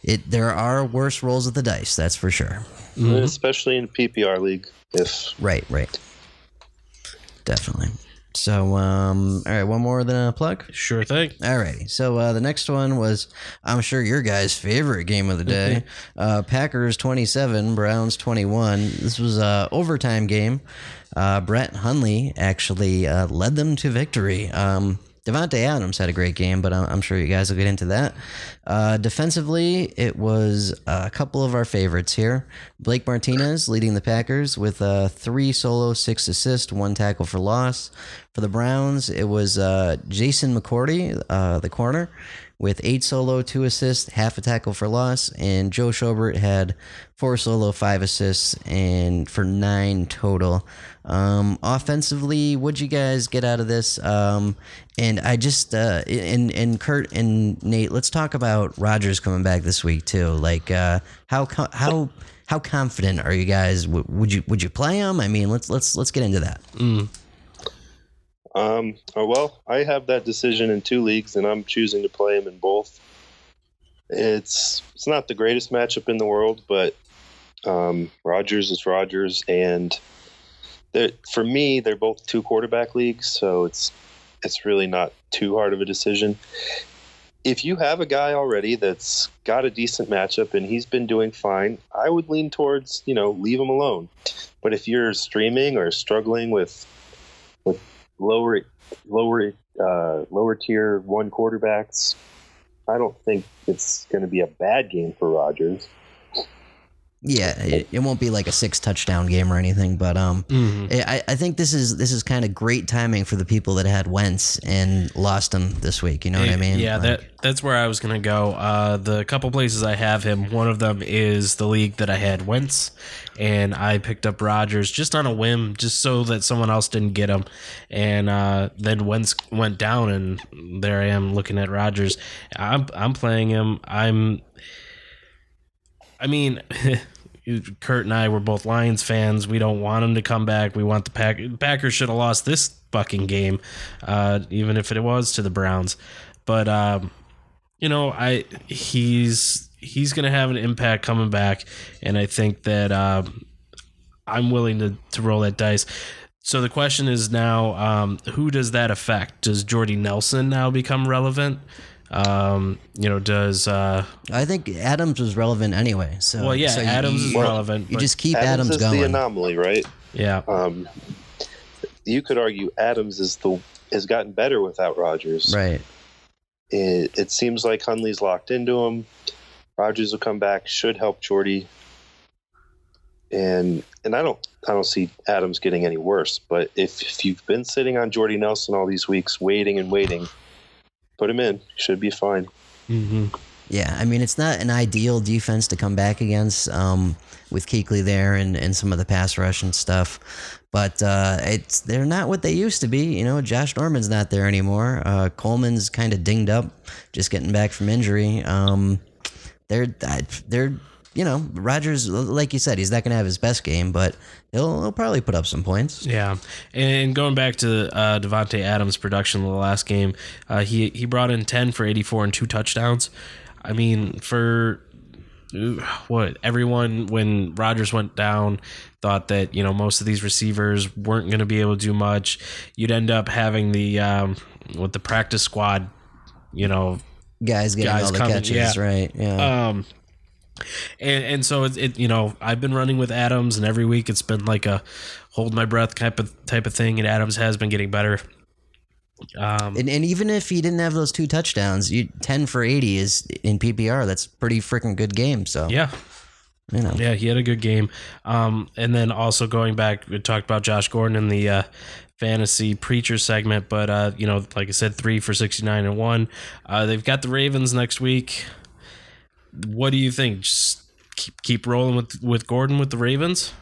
it there are worse rolls of the dice. That's for sure. Especially in PPR league. If Right, right. Definitely. So, um, all right, one more than a plug. Sure thing. Alrighty. So uh, the next one was, I'm sure your guys' favorite game of the day. uh, Packers 27, Browns 21. This was a overtime game. Uh, Brett Hundley actually uh, led them to victory. Um, Davante Adams had a great game, but I'm sure you guys will get into that. Uh, defensively, it was a couple of our favorites here. Blake Martinez leading the Packers with uh, three solo, six assists, one tackle for loss. For the Browns, it was uh, Jason McCourty, uh, the corner, with eight solo, two assists, half a tackle for loss, and Joe Schobert had four solo, five assists, and for nine total. Um, offensively, what'd you guys get out of this? Um, and I just uh, and and Kurt and Nate, let's talk about Rodgers coming back this week too. Like uh, how how how confident are you guys? W- would you would you play him? I mean, let's let's let's get into that. Um, oh, well, I have that decision in two leagues, and I'm choosing to play him in both. It's it's not the greatest matchup in the world, but um, Rodgers is Rodgers, and they're- for me, they're both two quarterback leagues, so it's it's really not too hard of a decision. if you have a guy already that's got a decent matchup and he's been doing fine, I would lean towards you know leave him alone. But if you're streaming or struggling with with lower lower uh, lower tier one quarterbacks, I don't think it's going to be a bad game for Rodgers. Yeah, it, it won't be like a six touchdown game or anything, but um, I, I think this is this is kind of great timing for the people that had Wentz and lost him this week. You know what I mean? Yeah, Like, that that's where I was gonna go. Uh, the couple places I have him, one of them is the league that I had Wentz, and I picked up Rodgers just on a whim, just so that someone else didn't get him. And uh, then Wentz went down, and there I am looking at Rodgers. I'm I'm playing him. I'm. I mean. Kurt and I were both Lions fans. We don't want him to come back. We want the Pack Packers should have lost this fucking game, uh, even if it was to the Browns. But um, you know, I he's he's gonna have an impact coming back, and I think that um, I'm willing to to roll that dice. So the question is now, um, who does that affect? Does Jordy Nelson now become relevant? Um, you know, does uh, I think Adams was relevant anyway. So well, yeah, so you- Adams is you, relevant. You just keep Adams, Adams, is the going. anomaly, right? yeah, Um, you could argue Adams is the has gotten better without Rodgers. Right. It, it seems like Hundley's locked into him. Rodgers will come back, should help Jordy. And and I don't I don't see Adams getting any worse. But if, if you've been sitting on Jordy Nelson all these weeks, waiting and waiting, put him in. Should be fine. hmm Yeah, I mean it's not an ideal defense to come back against um, with Kuechly there and, and some of the pass rush and stuff, but uh, it's they're not what they used to be. You know, Josh Norman's not there anymore. Uh, Coleman's kind of dinged up, just getting back from injury. Um, they're they're you know Rodgers, like you said, he's not going to have his best game, but he'll, he'll probably put up some points. Yeah, and going back to uh, Davante Adams' production in the last game, uh, he he brought in ten for eighty four and two touchdowns. I mean, for what everyone when Rodgers went down thought that you know most of these receivers weren't going to be able to do much. You'd end up having the um, with the practice squad, you know, Guys getting Guys all the coming, catches, yeah. right? Yeah. um, and and so it, it you know I've been running with Adams, and every week it's been like a hold my breath type of type of thing, and Adams has been getting better. Um, And, and even if he didn't have those two touchdowns, you ten for eighty is in PPR. That's pretty freaking good game. So yeah, you know, yeah, he had a good game. Um, and then also going back, we talked about Josh Gordon in the uh, fantasy preacher segment, but uh, you know, like I said, three for sixty nine and one. Uh, they've got the Ravens next week. What do you think? Just keep keep rolling with with Gordon with the Ravens.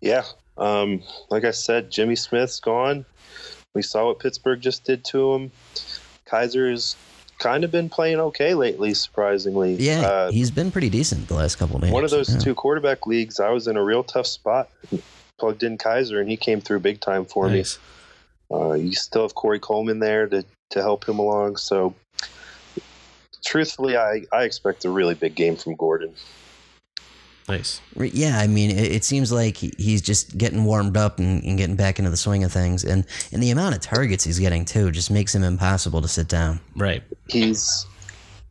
Yeah. Um, like I said, Jimmy Smith's gone. We saw what Pittsburgh just did to him. Kizer's kind of been playing okay lately, surprisingly. yeah, Uh, he's been pretty decent the last couple of games. one of those Yeah. two quarterback leagues, I was in a real tough spot. Plugged in Kaiser, and he came through big time for Nice. me. Uh, you still have Corey Coleman there to, to help him along. So, truthfully, I, I expect a really big game from Gordon. Nice. Yeah, I mean, it, it seems like he's just getting warmed up and, and getting back into the swing of things, and and the amount of targets he's getting too just makes him impossible to sit down. Right. he's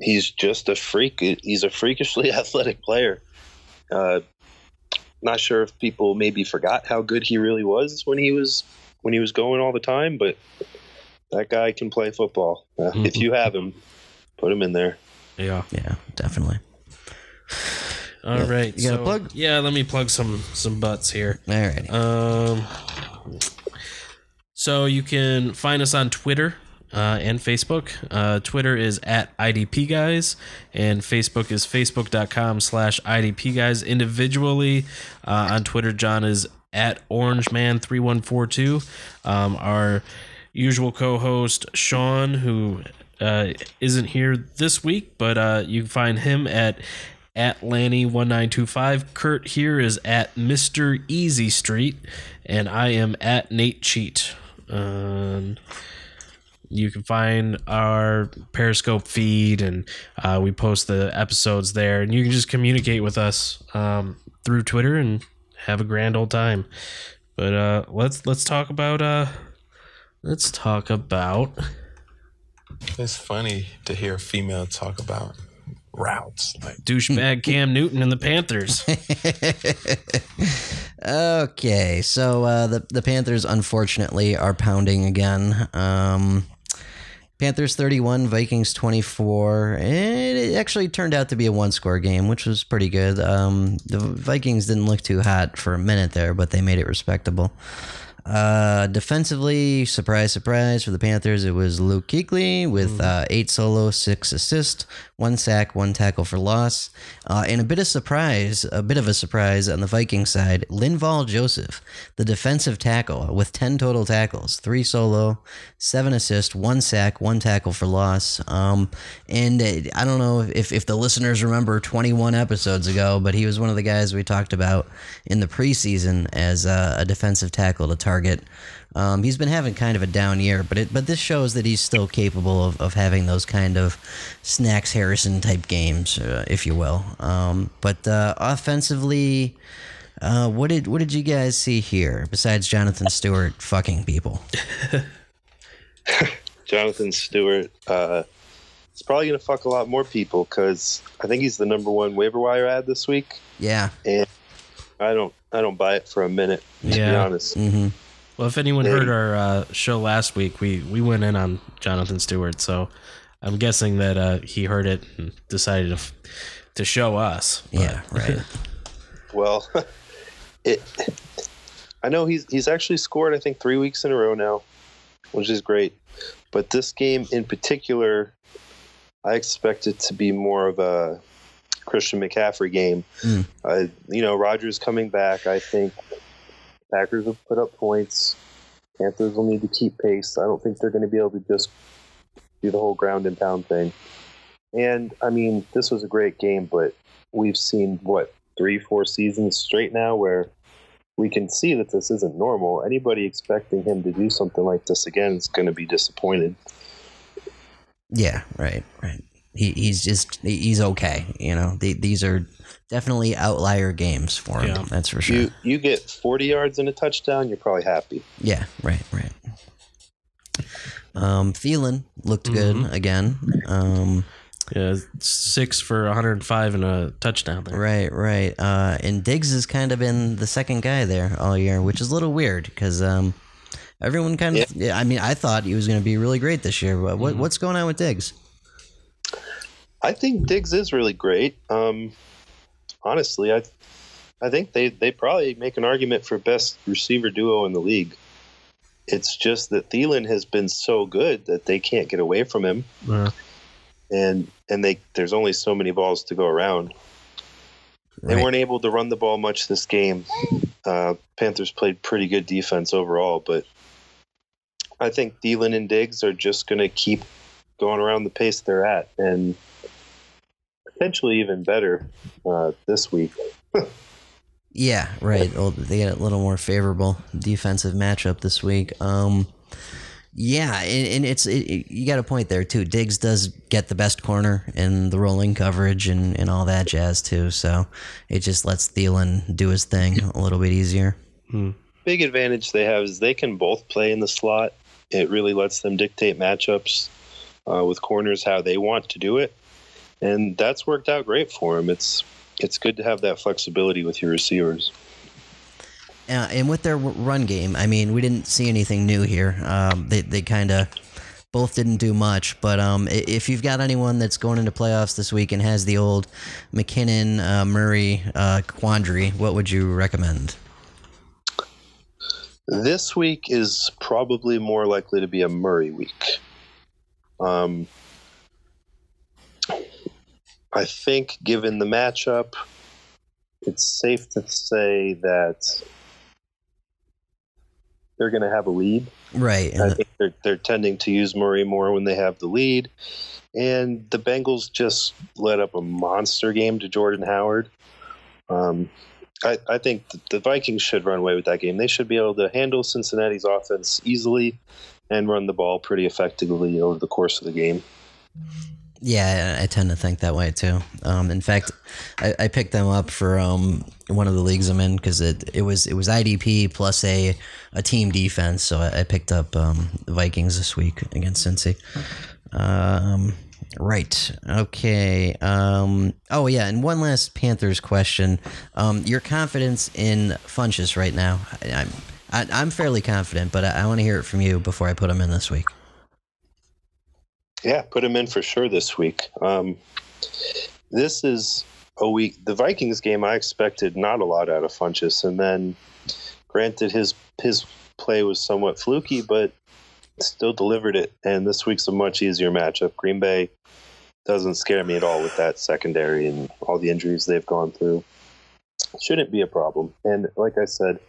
he's just a freak. He's a freakishly athletic player. Uh, not sure if people maybe forgot how good he really was when he was when he was going all the time, but that guy can play football. Uh, If you have him, put him in there. Yeah. Yeah, definitely. All right. you got a so- plug? Yeah. Let me plug some some butts here. Alrighty. Um. So you can find us on Twitter uh, and Facebook. Uh, Twitter is at IDP Guys, and Facebook is facebook.com slash IDP Guys. Individually uh, on Twitter, John is at OrangeMan3142. Um, our usual co-host Sean, who uh, isn't here this week, but uh, you can find him at at Lanny1925. Kurt here is at Mr. Easy Street, and I am at Nate Cheat. Um, you can find our Periscope feed, and uh, we post the episodes there, and you can just communicate with us um, through Twitter and have a grand old time. But uh, let's let's talk about uh, let's talk about It's funny to hear a female talk about routes. Like, Douchebag Cam Newton and the Panthers. Okay, so uh, the the Panthers unfortunately are pounding again. Um, Panthers thirty one, Vikings twenty four. It actually turned out to be a one score game, which was pretty good. Um, the Vikings didn't look too hot for a minute there, but they made it respectable. Uh, defensively, surprise, surprise for the Panthers, it was Luke Kuechly with uh, eight solo, six assists, one sack, one tackle for loss, uh, and a bit of surprise, a bit of a surprise on the Viking side. Linval Joseph, the defensive tackle, with ten total tackles, three solo, seven assists, one sack, one tackle for loss. Um, and uh, I don't know if if the listeners remember 21 episodes ago, but he was one of the guys we talked about in the preseason as uh, a defensive tackle to target. Um, he's been having kind of a down year, but it but this shows that he's still capable of, of having those kind of snacks Harrison type games, uh, if you will. Um, but uh, offensively, uh, what did what did you guys see here besides Jonathan Stewart fucking people? Jonathan Stewart uh, is probably going to fuck a lot more people because I think he's the number one waiver wire ad this week, Yeah. and I don't I don't buy it for a minute. To be Yeah. honest, Mm-hmm. Well, if anyone heard our uh, show last week, we we went in on Jonathan Stewart, so I'm guessing that uh, he heard it and decided to f- to show us. But- Yeah. Right. well, it. I know he's he's actually scored I think three weeks in a row now, which is great. But this game in particular, I expect it to be more of a Christian McCaffrey game. Mm. Uh, you know, Rodgers coming back. I think Packers will put up points. Panthers will need to keep pace. I don't think they're going to be able to just do the whole ground and pound thing. And I mean, this was a great game, but we've seen what three, four seasons straight now where we can see that this isn't normal. Anybody expecting him to do something like this again is going to be disappointed. Yeah, right, right. He, he's just he's okay. You know, the, these are definitely outlier games for him. Yeah. That's for sure. You you get 40 yards and a touchdown, you're probably happy. yeah, right, right. Um, Thielen looked Mhm. good again. Um, Yeah, six for 105 and a touchdown there. right, right. Uh, and Diggs has kind of been the second guy there all year, which is a little weird because um, everyone kind of. Yeah. I mean, I thought he was going to be really great this year. But what, what's going on with Diggs? I think Diggs is really great. Um, honestly, I I think they they probably make an argument for best receiver duo in the league. It's just that Thielen has been so good that they can't get away from him, Uh, and and they there's only so many balls to go around. They Right. weren't able to run the ball much this game. Uh, Panthers played pretty good defense overall, but I think Thielen and Diggs are just going to keep going around the pace they're at, and potentially even better uh, this week. Yeah, right. Well, they get a little more favorable defensive matchup this week. Um, yeah, and, and it's it, it- you got a point there too. Diggs does get the best corner and the rolling coverage and, and all that jazz too. So it just lets Thielen do his thing a little bit easier. Big advantage they have is they can both play in the slot. It really lets them dictate matchups uh, with corners how they want to do it, and that's worked out great for them. It's it's good to have that flexibility with your receivers. Uh, and with their run game, I mean, we didn't see anything new here. Um, they they kind of both didn't do much. But um, if you've got anyone that's going into playoffs this week and has the old McKinnon uh, Murray uh, quandary, what would you recommend? This week is probably more likely to be a Murray week. Um, I think, given the matchup, it's safe to say that they're going to have a lead. Right. I think they're, they're tending to use Murray more when they have the lead. And the Bengals just let up a monster game to Jordan Howard. Um, I, I think the Vikings should run away with that game. They should be able to handle Cincinnati's offense easily and run the ball pretty effectively over the course of the game. Yeah, I tend to think that way too. Um, in fact, I, I picked them up for um, one of the leagues I'm in because it, it was it was IDP plus a a team defense. So I, I picked up um, the Vikings this week against Cincy. Um, right. Okay. Um, oh yeah, and one last Panthers question. Um, your confidence in Funchess right now? I, I'm I, I'm fairly confident, but I, I want to hear it from you before I put him in this week. Yeah, put him in for sure this week. Um, this is a week. The Vikings game, I expected not a lot out of Funchess, and then, granted, his his play was somewhat fluky, but still delivered it. And this week's a much easier matchup. Green Bay doesn't scare me at all with that secondary and all the injuries they've gone through. Shouldn't be a problem. And like I said,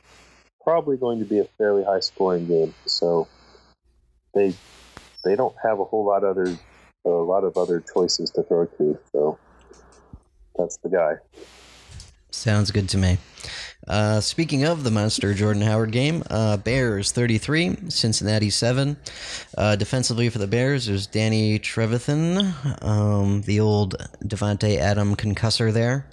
probably going to be a fairly high scoring game. So they they don't have a whole lot other a lot of other choices to throw to. So that's the guy. Sounds good to me. Uh, speaking of the monster Jordan Howard game, uh, Bears 33, Cincinnati 7. Uh, defensively for the Bears, there's Danny Trevathan, um, the old Davante Adam concussor there,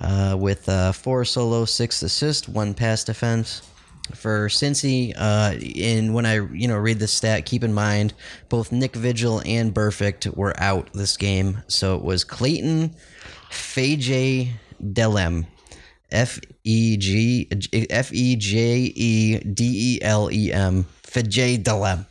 uh, with uh, four solo, six assists, one pass defense. For Cincy, uh, in when I you know read the stat, keep in mind both Nick Vigil and Burfict were out this game, so it was Clayton, Faj Delem, F E G F E J E D E L E M, Fejedelem,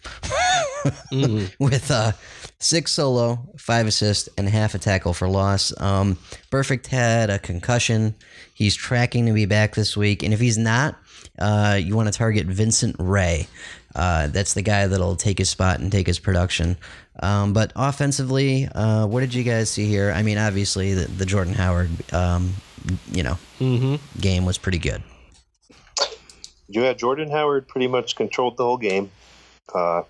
with uh, six solo, five assists, and half a tackle for loss. Um, Burfict had a concussion. He's tracking to be back this week, and if he's not, uh, you want to target Vincent Rey. Uh, that's the guy that'll take his spot and take his production. Um, but offensively, uh, what did you guys see here? I mean, obviously the, the Jordan Howard, um, you know, mm-hmm. game was pretty good. Yeah, Jordan Howard pretty much controlled the whole game. Uh,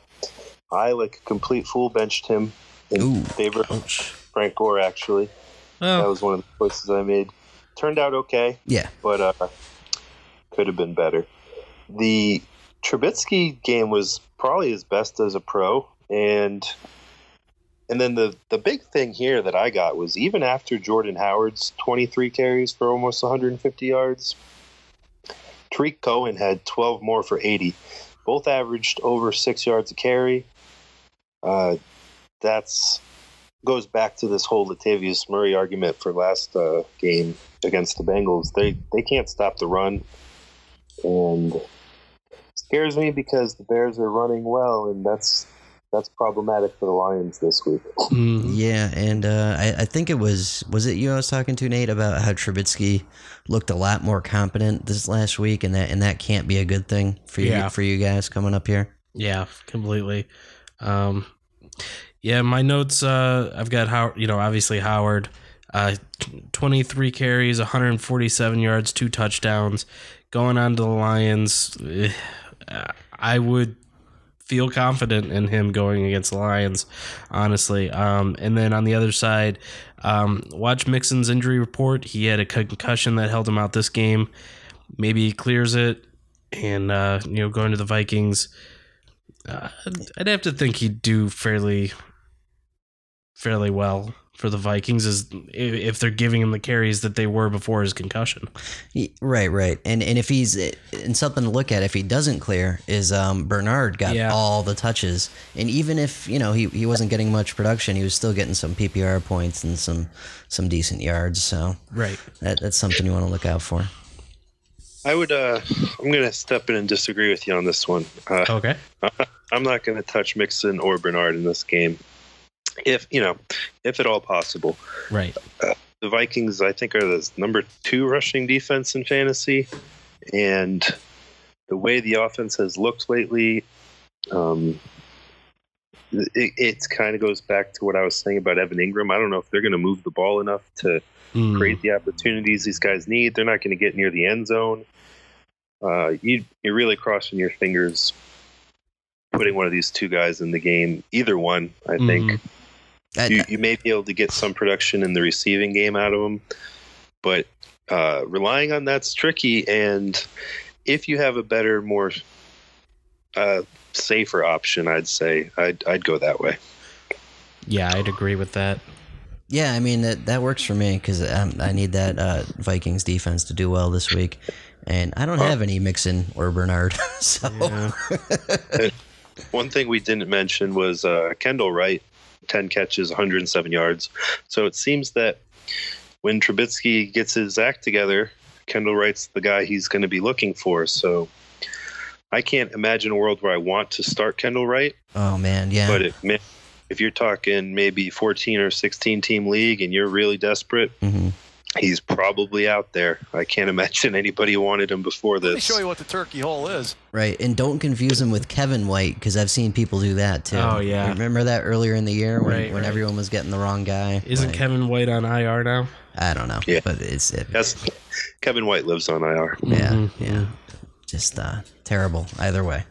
I, like a complete fool, benched him in Ooh, favor of Frank Gore, actually. Oh. That was one of the choices I made. Turned out okay, Yeah, but uh, could have been better. The Trubisky game was probably his best as a pro, and and then the the big thing here that I got was even after Jordan Howard's 23 carries for almost 150 yards, Tarik Cohen had 12 more for 80. Both averaged over six yards a carry. Uh, that's goes back to this whole Latavius Murray argument for last uh, game against the Bengals. They they can't stop the run, and scares me because the Bears are running well, and that's that's problematic for the Lions this week. Mhm. yeah, and uh, I, I think it was was it you I was talking to Nate about how Trubisky looked a lot more competent this last week, and that and that can't be a good thing for you Yeah. for you guys coming up here. Yeah, completely. Um, yeah, my notes. Uh, I've got how You know, obviously Howard. Uh, twenty three carries, one hundred forty seven yards, two touchdowns. Going on to the Lions, eh, I would feel confident in him going against the Lions, honestly. Um, and then on the other side, um, watch Mixon's injury report. He had a concussion that held him out this game. Maybe he clears it, and uh, you know, going to the Vikings. Uh, I'd have to think he'd do fairly, fairly well for the Vikings, as if they're giving him the carries that they were before his concussion. Right, right, and and if he's and something to look at if he doesn't clear is um, Bernard got Yeah. all the touches, and even if you know he, he wasn't getting much production, he was still getting some PPR points and some some decent yards. So Right. that, that's something you want to look out for. I would. Uh, I'm going to step in and disagree with you on this one. Uh, Okay. I'm not going to touch Mixon or Bernard in this game, if you know, if at all possible. Right. the Vikings, I think, are the number two rushing defense in fantasy, and the way the offense has looked lately, um, it, it kind of goes back to what I was saying about Evan Engram. I don't know if they're going to move the ball enough to Mm. create the opportunities these guys need. They're not going to get near the end zone. Uh, you, you're really crossing your fingers putting one of these two guys in the game. Either one, I think Mhm. I- you, you may be able to get some production in the receiving game out of them, but uh, relying on that's tricky. And if you have a better, more uh, safer option, I'd say I'd, I'd go that way. Yeah, I'd agree with that. Yeah, I mean that that works for me because um, I need that uh, Vikings defense to do well this week, and I don't have any Mixon or Bernard, so. One thing we didn't mention was uh, Kendall Wright, 10 catches, 107 yards. So it seems that when Trubisky gets his act together, Kendall Wright's the guy he's going to be looking for. So I can't imagine a world where I want to start Kendall Wright, oh man, yeah, but it if you're talking maybe 14 or 16 team league and you're really desperate, Mhm. he's probably out there. I can't imagine anybody wanted him before this. Let me this. show you what the turkey hole is. right. And don't confuse him with Kevin White because I've seen people do that too. Oh, yeah. remember that earlier in the year when, Right, when right. everyone was getting the wrong guy? Isn't Like, Kevin White on IR now? I don't know, Yeah. but it's it, Yes, Kevin White lives on IR. yeah, Mhm. yeah, just uh, terrible either way.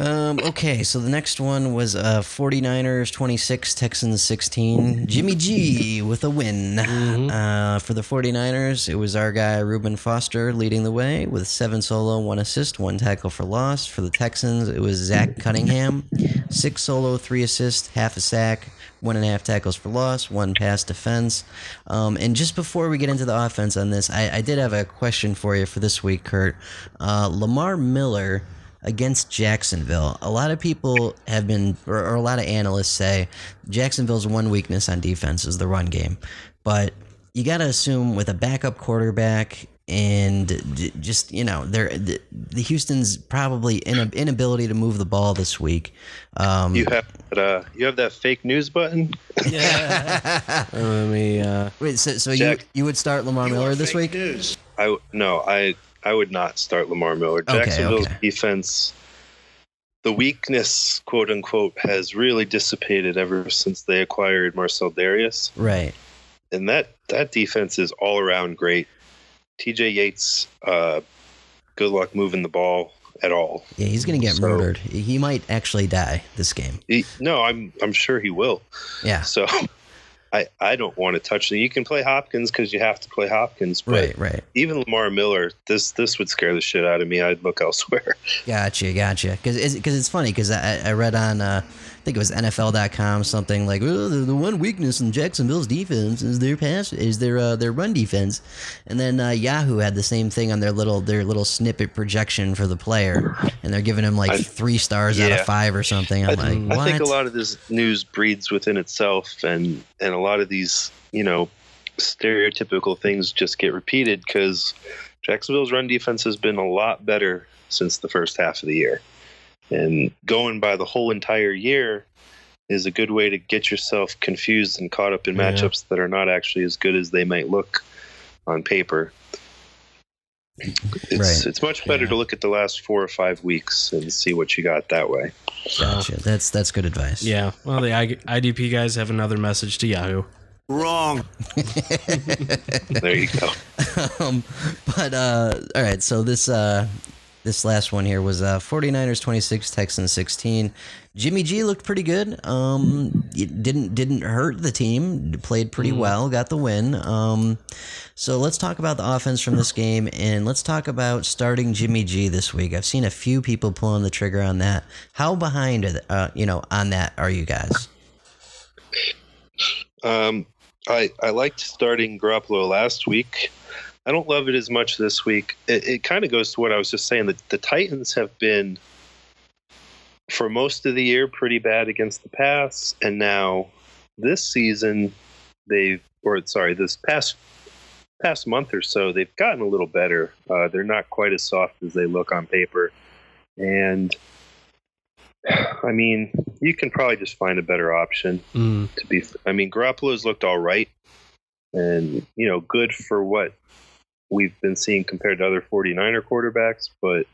Um, okay, so the next one was uh, 49ers 26, Texans 16. Jimmy G with a win. Uh, for the 49ers, it was our guy Reuben Foster leading the way with seven solo, one assist, one tackle for loss. For the Texans, it was Zach Cunningham, six solo, three assists, half a sack, one and a half tackles for loss, one pass defense. Um, and just before we get into the offense on this, I, I did have a question for you for this week, Kurt. Uh, Lamar Miller against Jacksonville. A lot of people have been, or, or a lot of analysts say, Jacksonville's one weakness on defense is the run game. But you got to assume with a backup quarterback and just you know, they're, the, the Houston's probably in inability to move the ball this week. Um, You have that, uh, you have that fake news button. Yeah. Let me. Uh, wait, so, so you Jack- you would start Lamar Miller this week? News. I w- no, I I would not start Lamar Miller. Okay, Jacksonville's okay. defense, the weakness, quote unquote, has really dissipated ever since they acquired Marcell Dareus, Right. and that that defense is all around great. T.J. Yates, uh, good luck moving the ball at all. Yeah, he's gonna get So- murdered. He might actually die this game. He, no, I'm I'm sure he will. Yeah. So. I, I don't want to touch it. You can play Hopkins because you have to play Hopkins, but Right. Right. even Lamar Miller, this this would scare the shit out of me. I'd look elsewhere. Gotcha, gotcha. Because it's, cause it's funny because I, I read on uh, think it was NFL.com something like oh, the, the one weakness in Jacksonville's defense is their pass is their uh, their run defense, and then uh, Yahoo had the same thing on their little their little snippet projection for the player, and they're giving him like I- three stars out of five or something. I'm I, like, what? I think a lot of this news breeds within itself, and and a lot of these, you know, stereotypical things just get repeated because Jacksonville's run defense has been a lot better since the first half of the year, and going by the whole entire year is a good way to get yourself confused and caught up in Yeah. matchups that are not actually as good as they might look on paper. It's Right. it's much better Yeah. to look at the last four or five weeks and see what you got that way. Gotcha. That's that's good advice. yeah. Well, the IDP guys have another message to Yahoo. Wrong. There you go. um, but uh, all right, so this uh, this last one here was uh, 49ers 26, Texans 16. Jimmy G looked pretty good. Um, it didn't didn't hurt the team. Played pretty well. Got the win. Um, so let's talk about the offense from this game, and let's talk about starting Jimmy G this week. I've seen a few people pulling the trigger on that. How behind, are the- uh, you know, on that are you guys? Um, I I liked starting Garoppolo last week. I don't love it as much this week. It, it kind of goes to what I was just saying that the Titans have been for most of the year pretty bad against the pass, and now this season they've or sorry this past past month or so they've gotten a little better. Uh, they're not quite as soft as they look on paper, and I mean you can probably just find a better option Mm. to be I mean Garoppolo's looked all right and you know good for what we've been seeing compared to other 49er quarterbacks but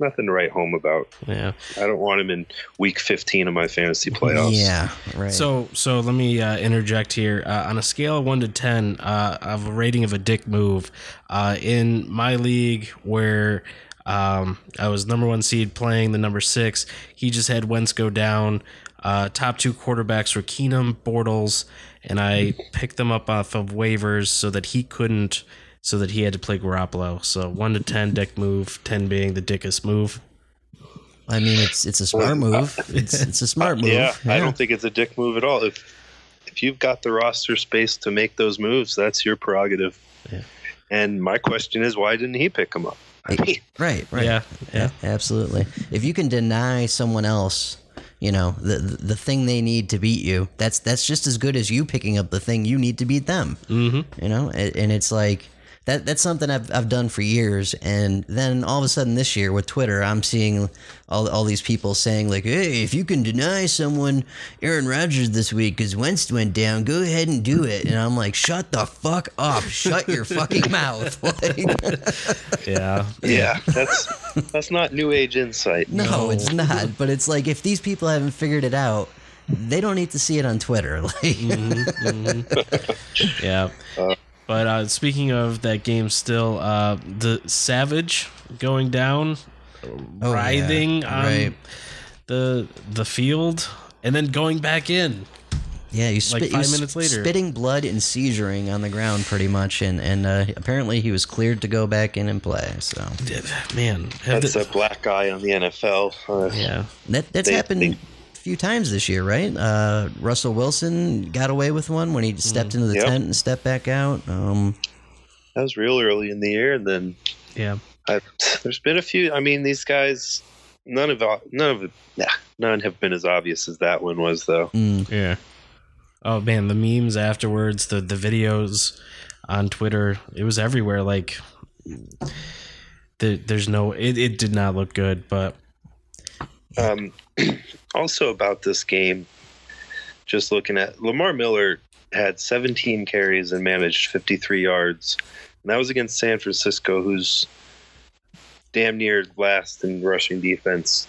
nothing to write home about. Yeah. I don't want him in week 15 of my fantasy playoffs. Yeah, right. So, so let me uh, interject here. Uh, on a scale of one to ten, uh, of a rating of a dick move, uh, in my league where um, I was number one seed playing the number six, he just had Wentz go down. Uh, top two quarterbacks were Keenum, Bortles, and I picked them up off of waivers so that he couldn't, so that he had to play Garoppolo. So one to ten, dick move. Ten being the dickest move. I mean, it's it's a smart move. It's it's a smart move. Yeah, I don't think it's a dick move at all. If if you've got the roster space to make those moves, that's your prerogative. Yeah. And my question is, why didn't he pick him up? I mean, Right, right. Yeah, yeah. absolutely. If you can deny someone else, you know, the, the the thing they need to beat you, that's that's just as good as you picking up the thing you need to beat them. Mm-hmm. You know, and, and it's like that. That's something I've I've done for years, and then all of a sudden this year with Twitter, I'm seeing all all these people saying like, "Hey, if you can deny someone Aaron Rodgers this week because Wentz went down, go ahead and do it." And I'm like, "Shut the fuck up! Shut your fucking mouth!" Like, Yeah. yeah, that's that's not new age insight. No, it's not. But it's like if these people haven't figured it out, they don't need to see it on Twitter. Like, mm-hmm, mm-hmm. Yeah. Uh, But uh, speaking of that game, still uh, the Savage going down, Oh, writhing yeah, on right. the the field, and then going back in. yeah, you Like five minutes later. spitting blood and seizuring on the ground, pretty much, and and uh, apparently he was cleared to go back in and play. So Man, That's the- a black eye on the NFL. Uh, yeah. that that's They- happened. they- a Few times this year, right? Uh, Russell Wilson got away with one when he stepped into the Yep. tent and stepped back out. Um, That was real early in the year, and then Yeah. I, there's been a few. I mean, these guys, none of none of it, nah, none have been as obvious as that one was, though. mm, Yeah. Oh man, the memes afterwards, the the videos on Twitter, it was everywhere. Like, the, there's no, it, it did not look good, but Um, also about this game, just looking at Lamar Miller had 17 carries and managed 53 yards, and that was against San Francisco, who's damn near last in rushing defense.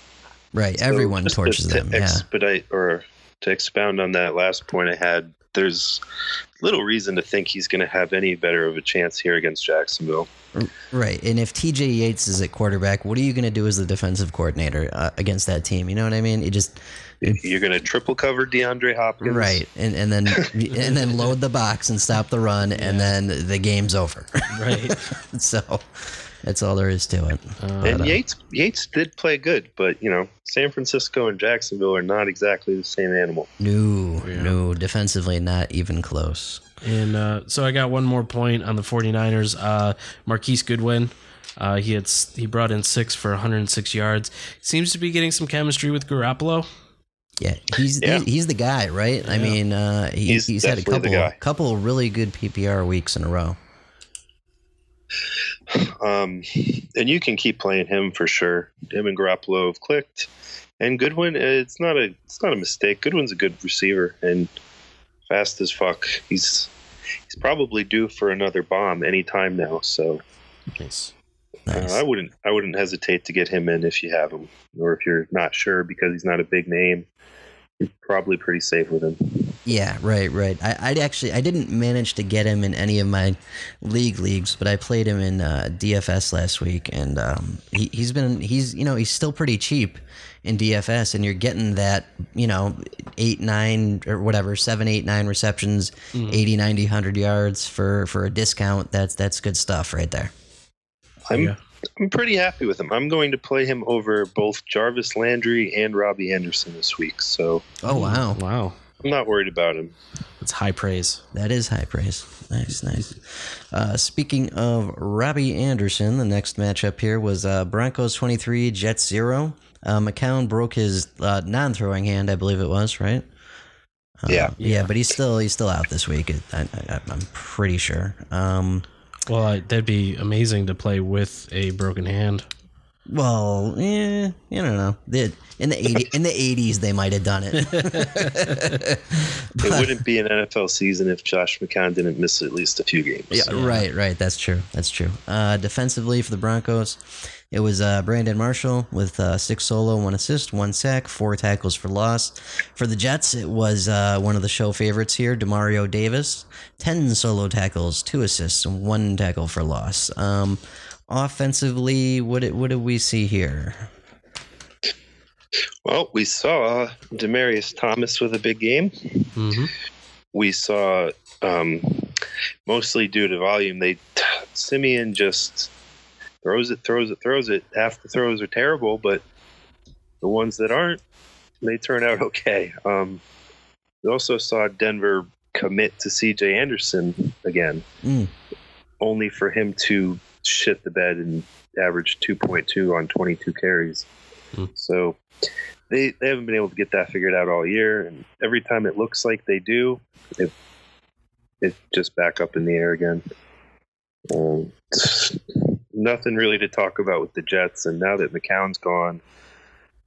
right, So everyone torches to them. Yeah, Expedite or to expound on that last point I had. There's little reason to think he's going to have any better of a chance here against Jacksonville. Right. And if TJ Yates is at quarterback, what are you going to do as the defensive coordinator uh, against that team? You know what I mean? You just You're going to triple cover DeAndre Hopkins, right, and and then and then load the box and stop the run, and then the game's over. right. so that's all there is to it. And Yates Yates did play good, but you know San Francisco and Jacksonville are not exactly the same animal. No, no, defensively not even close. And uh, so I got one more point on the 49ers. Uh, Marquise Goodwin, uh, he had he brought in six for 106 yards. Seems to be getting some chemistry with Garoppolo. Yeah, he's Yeah. He's, he's the guy, right? I mean, uh, he, He's he's, had a couple couple really good PPR weeks in a row. Um, and you can keep playing him for sure. Him and Garoppolo have clicked, and Goodwin. It's not a it's not a mistake. Goodwin's a good receiver and fast as fuck. He's he's probably due for another bomb anytime now. So Nice. uh, Nice. I wouldn't I wouldn't hesitate to get him in if you have him, or if you're not sure because he's not a big name. You're probably pretty safe with him. Yeah, right, right. I, I'd actually I didn't manage to get him in any of my league leagues, but I played him in uh, DFS last week, and um, he, he's been he's you know he's still pretty cheap in DFS, and you're getting that you know eight nine or whatever seven eight nine receptions, eighty ninety 80, 90, 100 yards for for a discount. That's that's good stuff right there. I'm Yeah. I'm pretty happy with him. I'm going to play him over both Jarvis Landry and Robbie Anderson this week, so Oh wow, Wow. I'm not worried about him. That's high praise. that is high praise. Nice, nice. Uh, speaking of Robbie Anderson, the next matchup here was uh, Broncos 23, Jets 0. Uh, McCown broke his uh, non-throwing hand, I believe it was, right? Uh, Yeah. yeah, but he's still he's still out this week. I, I, I'm pretty sure. Um, Well, I, that'd be amazing to play with a broken hand. well, yeah, you don't know. The, in the 80, in the 80s, they might have done it. It wouldn't be an NFL season if Josh McCown didn't miss at least a few games. Yeah, right, right. That's true. That's true. Uh, defensively for the Broncos, it was uh, Brandon Marshall with uh, six solo, one assist, one sack, four tackles for loss. For the Jets, it was uh, one of the show favorites here, Demario Davis, ten solo tackles, two assists, and one tackle for loss. Um, offensively, what did, what did we see here? Well, we saw Demaryius Thomas with a big game. Mm-hmm. We saw, um, mostly due to volume, they Siemian just throws it, throws it, throws it. Half the throws are terrible, but the ones that aren't, they turn out okay. Um, we also saw Denver commit to C.J. Anderson again, Mm. only for him to shit the bed and average 2.2 on 22 carries. Hmm. So they they haven't been able to get that figured out all year, and every time it looks like they do, it it's just back up in the air again. Um, nothing really to talk about with the Jets, and now that McCown's gone,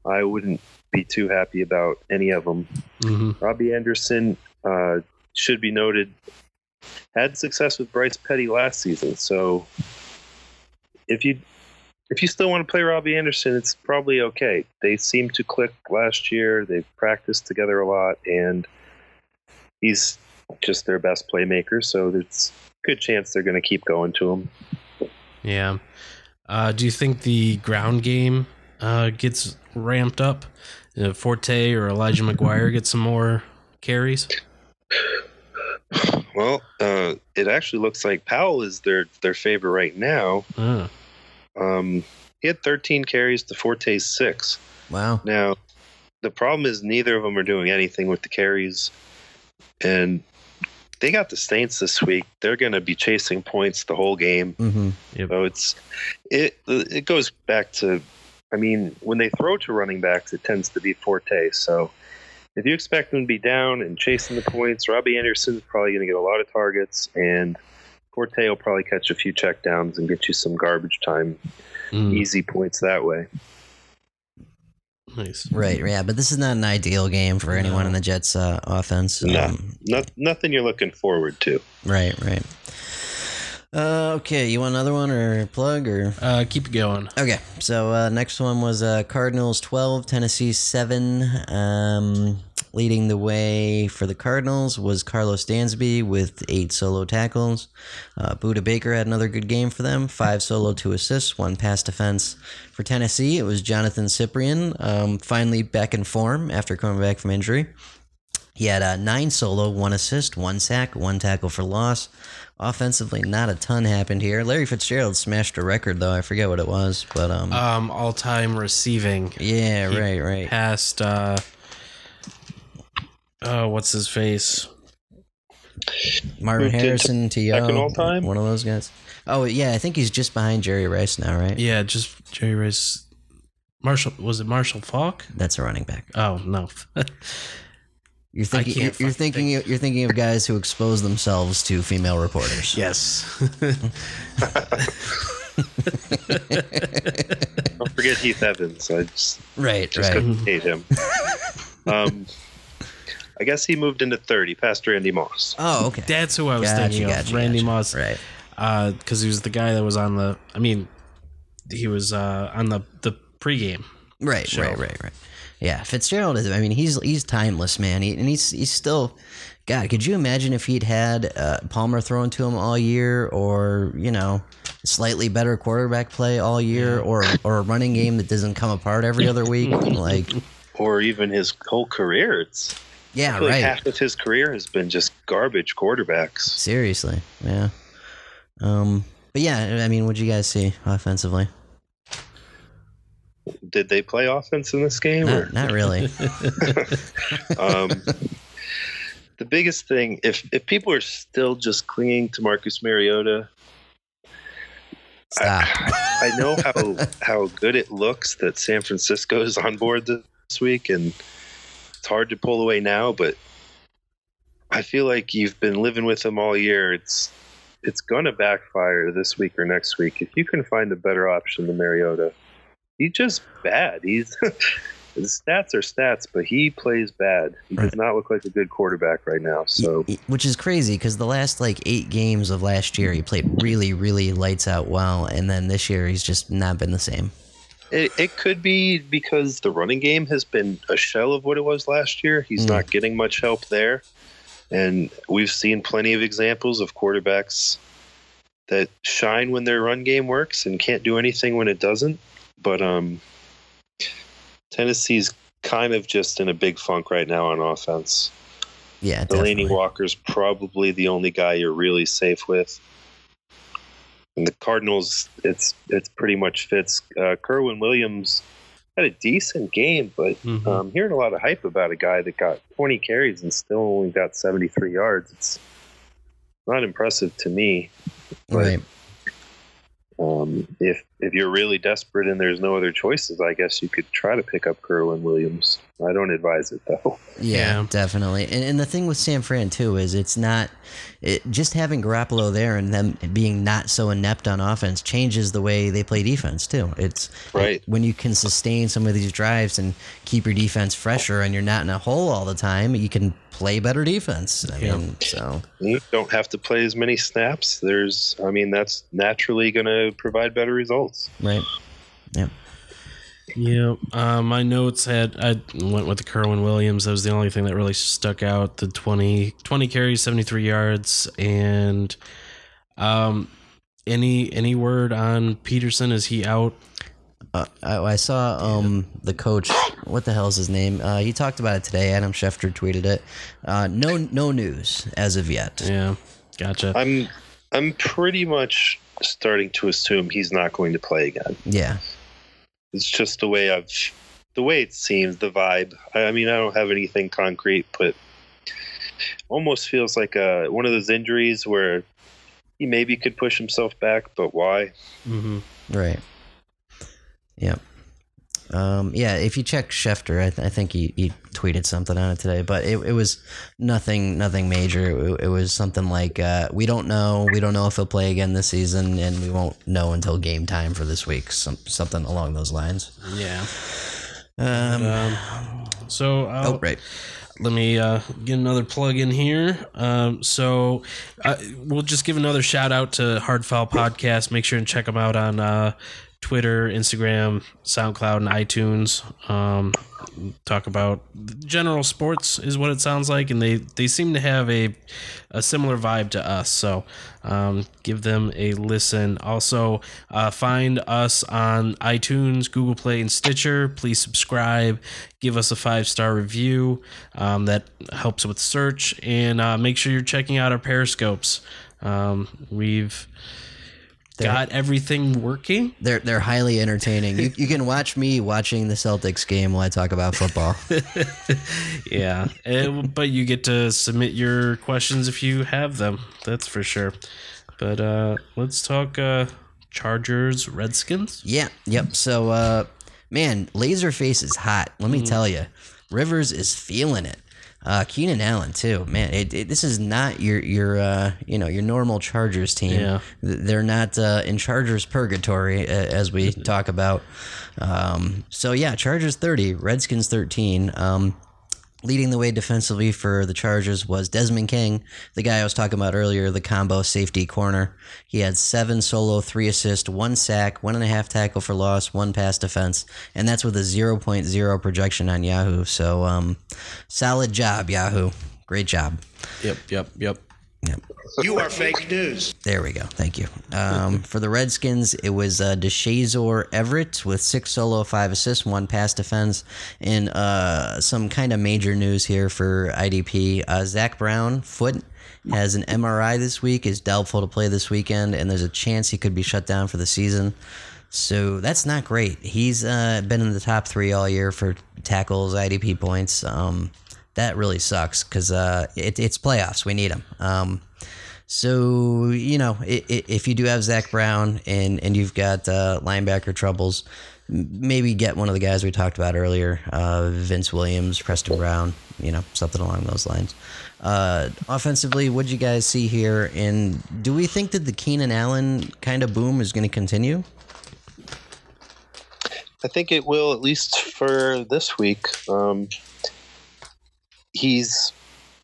I wouldn't be too happy about any of them. hmm Robbie Anderson uh, should be noted had success with Bryce Petty last season. So if you if you still want to play Robbie Anderson, it's probably okay. They seemed to click last year. They've practiced together a lot, and he's just their best playmaker. So there's a good chance they're going to keep going to him. Yeah. Uh, do you think the ground game uh, gets ramped up? Uh, Forte or Elijah McGuire get some more carries? Well, uh, it actually looks like Powell is their their favorite right now. Uh, Um, he had 13 carries to Forte's six. Wow. Now, the problem is neither of them are doing anything with the carries, and they got the Saints this week. They're going to be chasing points the whole game. hmm So it's it it goes back to, I mean, when they throw to running backs, it tends to be Forte. So if you expect them to be down and chasing the points, Robbie Anderson's probably going to get a lot of targets, and Forte will probably catch a few checkdowns and get you some garbage time, mm, easy points that way. Nice. Right. Yeah, but this is not an ideal game for anyone in the Jets' uh, offense. No. Um, Not, nothing you're looking forward to. Right. Right. Uh, okay, you want another one or plug or? Uh, keep it going. Okay, so uh, next one was uh, Cardinals 12, Tennessee 7. Um, leading the way for the Cardinals was Karlos Dansby with eight solo tackles. Uh, Budda Baker had another good game for them, five solo, two assists, one pass defense. For Tennessee, it was Johnathan Cyprien, um, finally back in form after coming back from injury. He had uh, nine solo, one assist, one sack, one tackle for loss. Offensively, not a ton happened here. Larry Fitzgerald smashed a record, though. I forget what it was, but um, Um, all time receiving. yeah, he right, right. Past, uh, oh, what's his face? Marvin Moved Harrison to Second all time, one of those guys. Oh yeah, I think he's just behind Jerry Rice now, right? Yeah, just Jerry Rice. Marshall, was it Marshall Faulk? That's a running back. Oh, no. You're thinking, can't you're, you're fucking thinking, you're thinking of guys who expose themselves to female reporters. yes. Don't forget Heath Evans. I just, Right, just right. couldn't hate him. um, I guess he moved into 30 past Randy Moss. Oh, okay. That's who I was Gotcha, thinking gotcha, of. Randy gotcha. Moss. Right. because he was the guy that was on the. I mean, he was uh, on the the pregame. Right, show. right, right, right. Yeah, Fitzgerald is. I mean, he's he's timeless, man. He, and he's he's still. God, could you imagine if he'd had uh, Palmer thrown to him all year, or you know, slightly better quarterback play all year, or or a running game that doesn't come apart every other week? Like, Or even his whole career. It's yeah, feel like right. half of his career has been just garbage quarterbacks. Seriously, yeah. Um, but yeah, I mean, what'd you guys see offensively? Did they play offense in this game? Or? Not, not really. um, the biggest thing, if if people are still just clinging to Marcus Mariota, Stop. I know how how good it looks that San Francisco is on board this week, and it's hard to pull away now. But I feel like you've been living with them all year. It's it's gonna backfire this week or next week if you can find a better option than Mariota. He's just bad. He's the stats are stats, but he plays bad. He does not look like a good quarterback right now. So Which is crazy because the last like eight games of last year, he played really, really lights out well, and then this year he's just not been the same. It, it could be because the running game has been a shell of what it was last year. He's Mm. not getting much help there. And we've seen plenty of examples of quarterbacks that shine when their run game works and can't do anything when it doesn't. But um, Tennessee's kind of just in a big funk right now on offense. Yeah, Delanie definitely. Walker's probably the only guy you're really safe with. And the Cardinals, it's it's pretty much Fitz. Uh, Kerwynn Williams had a decent game, but Mhm. um, hearing a lot of hype about a guy that got 20 carries and still only got 73 yards. It's not impressive to me. But Right. um, if if you're really desperate and there's no other choices, I guess you could try to pick up Kerwynn Williams. I don't advise it though. Yeah, Yeah. definitely. And, and the thing with San Fran too is it's not it, just having Garoppolo there and them being not so inept on offense changes the way they play defense too. It's Right. when you can sustain some of these drives and keep your defense fresher and you're not in a hole all the time, you can play better defense. I Yeah. mean, so You don't have to play as many snaps. There's, I mean, that's naturally going to provide better results. Right. Yep. Yeah, uh, my notes had I went with the Kerwynn Williams. That was the only thing that really stuck out. The 20, 20 carries, seventy three yards, and um, any any word on Peterson? Is he out? Uh, I, I saw um the coach. What the hell is his name? Uh, he talked about it today. Adam Schefter tweeted it. Uh, no, no news as of yet. Yeah, gotcha. I'm, I'm pretty much starting to assume he's not going to play again. Yeah, It's just the way I've, the way it seems, the vibe. I, I mean, I don't have anything concrete, but almost feels like a one of those injuries where he maybe could push himself back, but why? hmm right. Yep. Um, yeah, if you check Schefter, I, th- I think he, he tweeted something on it today, but it, it was nothing nothing major. It, it was something like uh, we don't know, we don't know if he'll play again this season, and we won't know until game time for this week. Some, something along those lines. Yeah. Um, Um, so I'll, oh, right. let me uh, get another plug in here. Um, so uh, we'll just give another shout out to Hard Foul Podcast. Make sure and check them out on uh, Twitter, Instagram, SoundCloud, and iTunes. Um, talk about general sports is what it sounds like, and they they seem to have a a similar vibe to us. So um, give them a listen. Also, uh, find us on iTunes, Google Play, and Stitcher. Please subscribe. Give us a five star review. Um, that helps with search. And uh, make sure you're checking out our periscopes. Um, we've got everything working. They're they're highly entertaining. You, you can watch me watching the Celtics game while I talk about football. Yeah, and- but you get to submit your questions if you have them. That's for sure. But uh, let's talk uh, Chargers, Redskins. yeah, yep. So, uh, man, Laserface is hot. Let me tell you, Rivers is feeling it. Uh, Keenan Allen too, man. It, it, this is not your your uh, you know your normal Chargers team. Yeah. They're not uh, in Chargers purgatory uh, as we talk about. Um, so yeah, Chargers thirty, Redskins thirteen. Um, Leading the way defensively for the Chargers was Desmond King, the guy I was talking about earlier, the combo safety corner. He had seven solo, three assists, one sack, one and a half tackle for loss, one pass defense, and that's with a 0.0 projection on Yahoo. So, um, solid job, Yahoo. Great job. Yep, yep, yep. You are fake news. There we go. Thank you. Um, for the Redskins, it was uh, DeShazor Everett with six solo, five assists, one pass defense, and uh, some kind of major news here for IDP. Uh, Zach Brown, foot, has an MRI this week, is doubtful to play this weekend, and there's a chance he could be shut down for the season. So that's not great. He's uh, been in the top three all year for tackles, IDP points. Um, that really sucks because uh, it, it's playoffs. We need him. Um, so you know, i- i- if you do have Zach Brown and and you've got uh, linebacker troubles, maybe get one of the guys we talked about earlier, uh, Vince Williams, Preston Brown, you know, something along those lines. Uh, offensively, what do you guys see here? And do we think that the Keenan Allen kind of boom is going to continue? I think it will at least for this week. Um, he's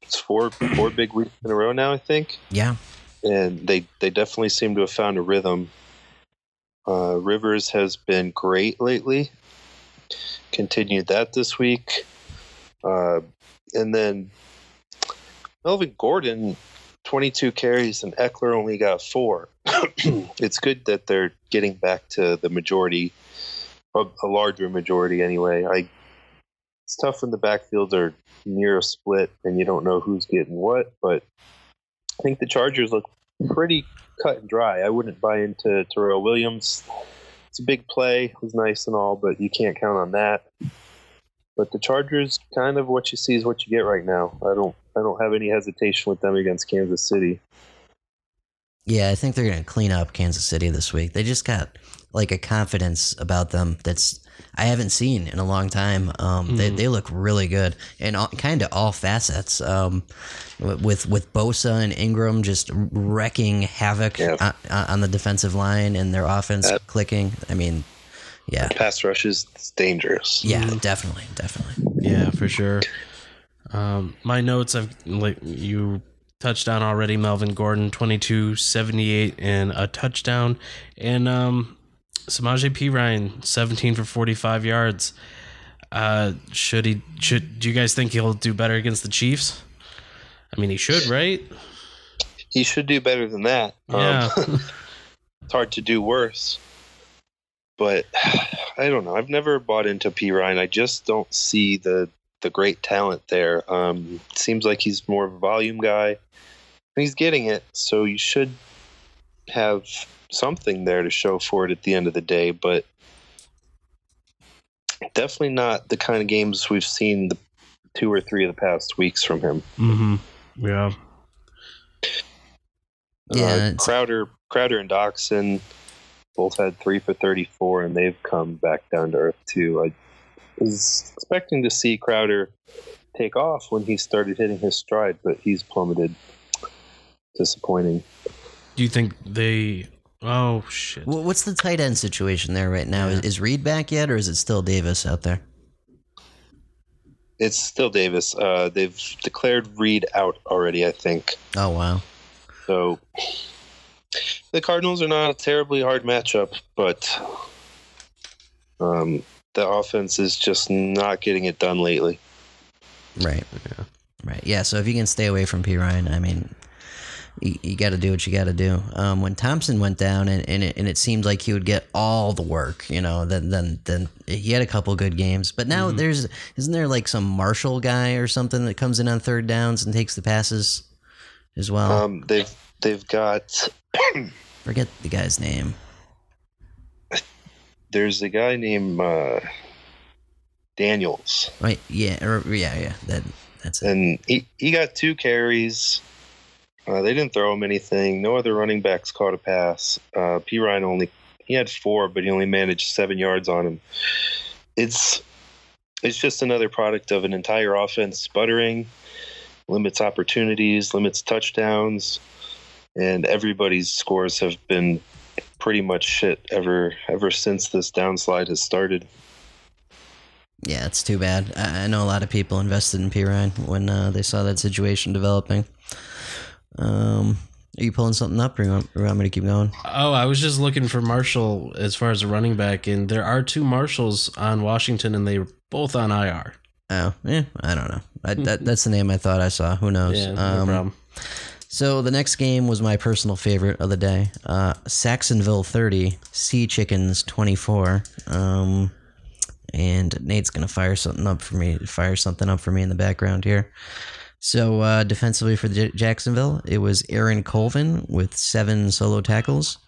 it's four four big weeks in a row now, I think, Yeah, and they they definitely seem to have found a rhythm. Uh, Rivers has been great lately. Continued that this week, uh, and then Melvin Gordon, twenty two carries, and Ekeler only got four. it's good that they're getting back to the majority a, a larger majority anyway. I it's tough when the backfields are near a split and you don't know who's getting what, but I think the Chargers look pretty cut and dry. I wouldn't buy into Tyrell Williams. it's a big play. It was nice and all, but you can't count on that. But the Chargers, kind of what you see is what you get right now. I don't, I don't have any hesitation with them against Kansas City. Yeah, I think they're going to clean up Kansas City this week. They just got like a confidence about them that's I haven't seen in a long time. Um, they, they look really good and kind of all facets. Um, with with Bosa and Ingram just wrecking havoc Yeah. on, on the defensive line and their offense That- clicking. I mean, yeah, Pass rush is dangerous. yeah, definitely, definitely. Yeah, for sure. Um, my notes, I've like you touched on already. Melvin Gordon, 22, 78, and a touchdown, and um, Samaje Perine, seventeen for forty five yards. Uh, should he? Should do you guys think he'll do better against the Chiefs? I mean, he should, right? He should do better than that. Yeah. Um, it's hard to do worse. But I don't know. I've never bought into Perine. I just don't see the the great talent there. Um, seems like he's more of a volume guy. He's getting it, so you should have something there to show for it at the end of the day. But definitely not the kind of games we've seen the two or three of the past weeks from him. Mm-hmm. Yeah. Yeah, Uh, it's- Crowder, Crowder, and Doctson both had three for thirty-four, and they've come back down to earth too. I was expecting to see Crowder take off when he started hitting his stride, but he's plummeted. Disappointing. Do you think they? Oh shit. Wh- What's the tight end situation there right now? Is, is Reed back yet, or is it still Davis out there? It's still Davis. Uh, they've declared Reed out already, I think. Oh wow. So the Cardinals are not a terribly hard matchup, but um, the offense is just not getting it done lately. Right. Right. Yeah. So if you can stay away from Perine, I mean, you, you got to do what you got to do. Um, when Thompson went down, and, and it and it seemed like he would get all the work, you know, then then then he had a couple good games. But now there's isn't there like some Marshall guy or something that comes in on third downs and takes the passes as well? Um, they've they've got Forget the guy's name. there's a guy named uh, Daniels, Right? Yeah. Or, yeah. Yeah. That that's it. and he he got two carries. Uh, they didn't throw him anything. No other running backs caught a pass. Uh, Perine only he had four, but he only managed seven yards on him. It's it's just another product of an entire offense sputtering, limits opportunities, limits touchdowns, and everybody's scores have been pretty much shit ever ever since this downslide has started. Yeah, it's too bad. I, know a lot of people invested in Perine when uh, they saw that situation developing. Um, are you pulling something up, or you want, or you want me to keep going? Oh, I was just looking for Marshall as far as a running back, and there are two Marshalls on Washington, and they're both on IR. Oh, yeah, I don't know. I, that, that's the name I thought I saw. Who knows? Yeah, no Um, problem. So the next game was my personal favorite of the day. Uh, Saxonville 30, Sea Chickens 24. Um, and Nate's gonna fire something up for me. Fire something up for me in the background here. So uh, defensively for the J- Jacksonville, it was Aaron Colvin with seven solo tackles.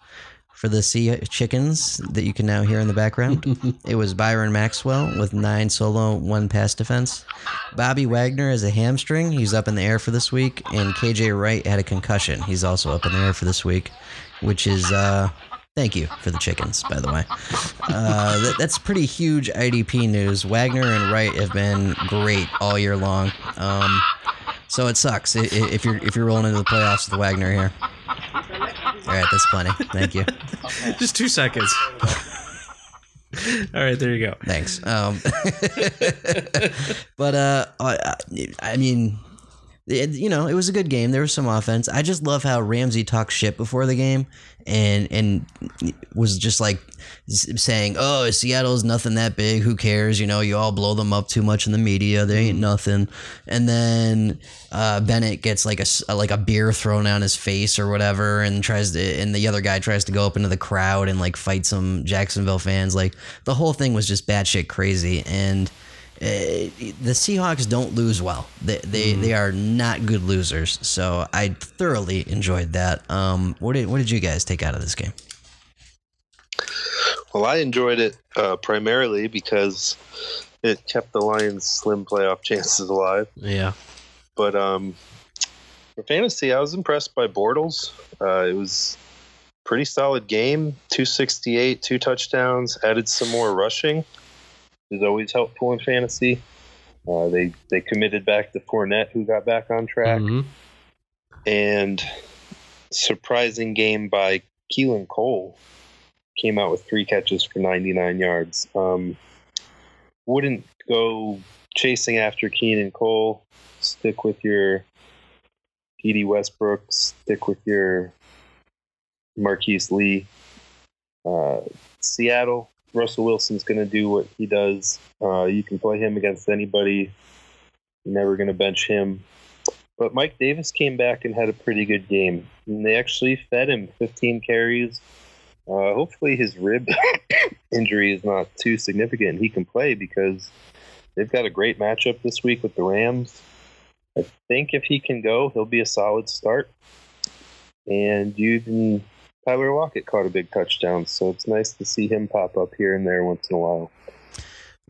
For the Sea Chickens that you can now hear in the background, it was Byron Maxwell with nine solo, one pass defense. Bobby Wagner has a hamstring. He's up in the air for this week. And KJ Wright had a concussion. He's also up in the air for this week, which is, uh, thank you for the chickens, by the way. Uh, that, that's pretty huge IDP news. Wagner and Wright have been great all year long. Um, so it sucks if you're if you're rolling into the playoffs with Wagner here. All right, that's plenty. Thank you. Just two seconds. All right, there you go. Thanks. Um, but uh, I, I mean, it, you know, it was a good game. There was some offense. I just love how Ramsey talked shit before the game, and and was just like saying, "Oh, Seattle's nothing that big. Who cares? You know, you all blow them up too much in the media. They ain't nothing." And then uh, Bennett gets like a like a beer thrown on his face or whatever, and tries to, and the other guy tries to go up into the crowd and like fight some Jacksonville fans. Like the whole thing was just batshit crazy, and the Seahawks don't lose well. They they, they are not good losers. So I thoroughly enjoyed that. Um, what did what did you guys take out of this game? Well, I enjoyed it uh, primarily because it kept the Lions' slim playoff chances alive. Yeah. But um, for fantasy, I was impressed by Bortles. Uh, it was pretty solid game. 268, two touchdowns, added some more rushing. Is always helpful in fantasy. Uh, they they committed back to Fournette, who got back on track, Mhm. and surprising game by Keelan Cole came out with three catches for 99 yards. Um, wouldn't go chasing after Keenan Cole. Stick with your Dede Westbrook. Stick with your Marquise Lee. Uh, Seattle, Russell Wilson's going to do what he does. Uh, you can play him against anybody. You're never going to bench him. But Mike Davis came back and had a pretty good game. And they actually fed him 15 carries. Uh, hopefully, his rib injury is not too significant. And he can play because they've got a great matchup this week with the Rams. I think if he can go, he'll be a solid start. And you can Tyler Lockett caught a big touchdown, so it's nice to see him pop up here and there once in a while.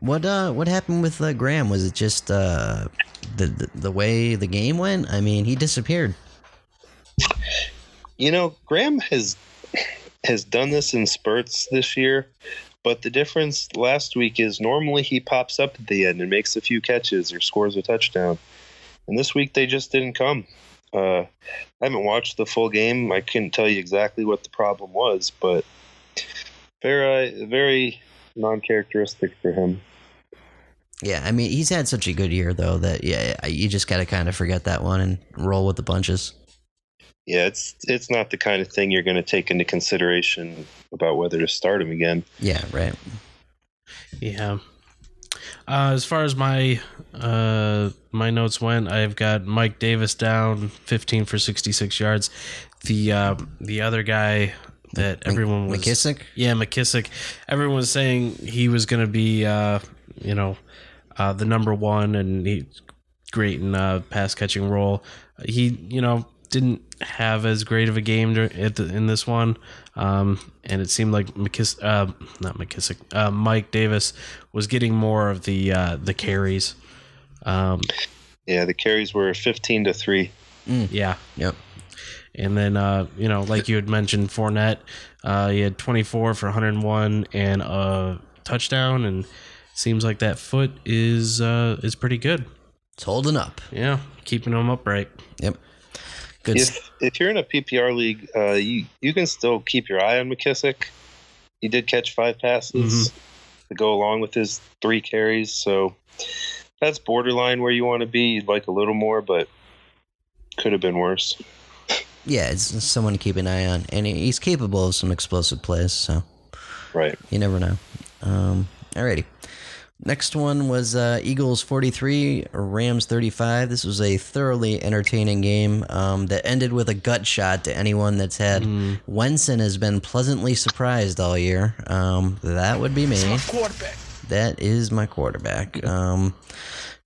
What uh what happened with uh, Graham? Was it just uh the, the the way the game went? I mean, he disappeared. You know, Graham has has done this in spurts this year, but the difference last week is normally he pops up at the end and makes a few catches or scores a touchdown. And this week they just didn't come. Uh, I haven't watched the full game. I couldn't tell you exactly what the problem was, but very very non-characteristic for him. Yeah, I mean, he's had such a good year though that yeah, you just got to kind of forget that one and roll with the punches. Yeah, it's it's not the kind of thing you're going to take into consideration about whether to start him again. Yeah, right. Yeah. Uh, as far as my uh, my notes went, I've got Mike Davis down 15 for 66 yards. The uh, the other guy that everyone was McKissic? yeah McKissic. Everyone was saying he was going to be uh, you know uh, the number one and he great in uh, pass catching role. He you know didn't have as great of a game dur- at the, in this one, um, and it seemed like McKiss uh, not McKissic uh, Mike Davis was getting more of the uh, the carries. Um, Yeah, the carries were 15 to 3. yeah, Yep. and then uh, you know, like you had mentioned, Fournette, uh, he had 24 for 101 and a touchdown, and seems like that foot is uh, is pretty good. It's holding up. Yeah, keeping him upright. Yep. Good. If if you're in a PPR league, uh, you you can still keep your eye on McKissic. He did catch five passes to go along with his three carries, so that's borderline where you want to be. You'd like a little more, but could have been worse. yeah, it's someone to keep an eye on, and he's capable of some explosive plays. So Right. you never know. Um, alrighty. Next one was uh, Eagles 43, Rams 35. This was a thoroughly entertaining game um, that ended with a gut shot to anyone that's had. Wenson has been pleasantly surprised all year. Um, that would be me. Quarterback. That is my quarterback. Um,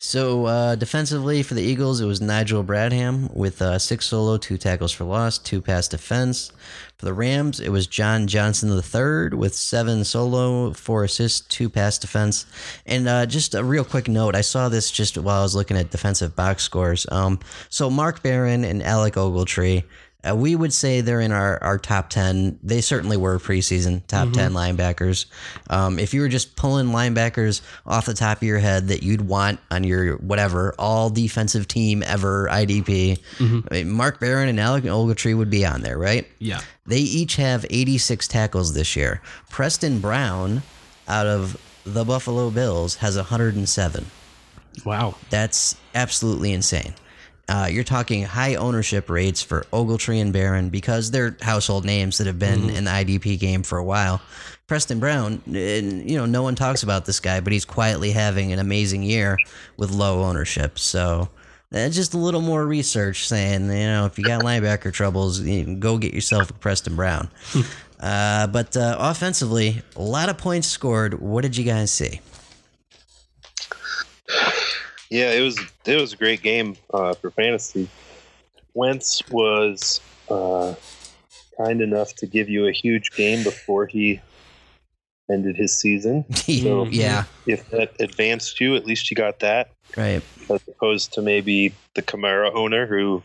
so uh, defensively for the Eagles, it was Nigel Bradham with uh, six solo, two tackles for loss, two pass defense. For the Rams, it was John Johnson III with seven solo, four assists, two pass defense. And uh, just a real quick note, I saw this just while I was looking at defensive box scores. Um, so Mark Barron and Alec Ogletree. Uh, we would say they're in our, our top 10. They certainly were preseason top 10 linebackers. Um, if you were just pulling linebackers off the top of your head that you'd want on your whatever, all defensive team ever IDP, I mean, Mark Barron and Alec Ogletree would be on there, right? Yeah, They each have 86 tackles this year. Preston Brown out of the Buffalo Bills has 107. wow. That's absolutely insane. Uh, you're talking high ownership rates for Ogletree and Barron because they're household names that have been in the IDP game for a while. Preston Brown, and, you know, no one talks about this guy, but he's quietly having an amazing year with low ownership. So uh, just a little more research saying, you know, if you got linebacker troubles, you go get yourself a Preston Brown. uh, but uh, offensively, a lot of points scored. What did you guys see? Yeah, it was it was a great game uh, for fantasy. Wentz was uh, kind enough to give you a huge game before he ended his season. yeah, If that advanced you, at least you got that, right. as opposed to maybe the Kamara owner who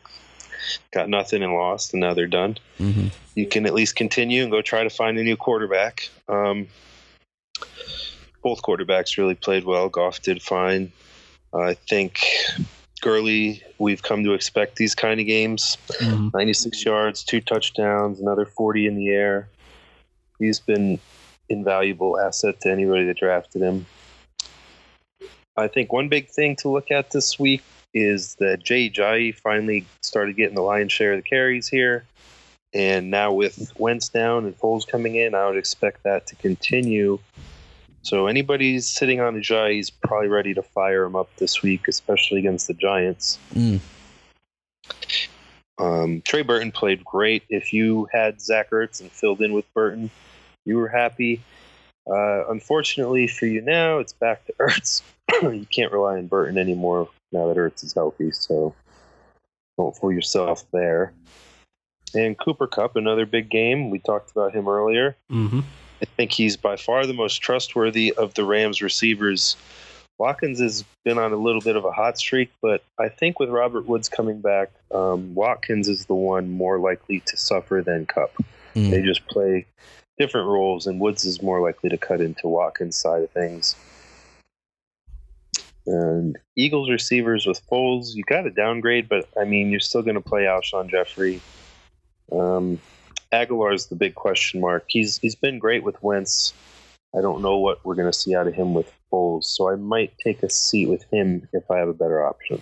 got nothing and lost, and now they're done. hmm You can at least continue and go try to find a new quarterback. Um, both quarterbacks really played well. Goff did fine. I think Gurley, we've come to expect these kind of games. Mhm. 96 yards, two touchdowns, another 40 in the air. He's been invaluable asset to anybody that drafted him. I think one big thing to look at this week is that Jay Ajayi finally started getting the lion's share of the carries here. And now with Wentz down and Foles coming in, I would expect that to continue. So anybody's sitting on Ajayi, he's probably ready to fire him up this week, especially against the Giants. Mm. Um, Trey Burton played great. If you had Zach Ertz and filled in with Burton, you were happy. Uh, unfortunately for you now, it's back to Ertz. you can't rely on Burton anymore now that Ertz is healthy, so don't fool yourself there. And Cooper Kupp, another big game. We talked about him earlier. Mhm. I think he's by far the most trustworthy of the Rams receivers. Watkins has been on a little bit of a hot streak, but I think with Robert Woods coming back, um, Watkins is the one more likely to suffer than Kupp. Mm. They just play different roles, and Woods is more likely to cut into Watkins' side of things. And Eagles receivers with Foles, you got to downgrade, but I mean, you're still going to play Alshon Jeffery. Um, Agholor's the big question mark. He's he's been great with Wentz. I don't know what we're going to see out of him with Foles, so I might take a seat with him if I have a better option.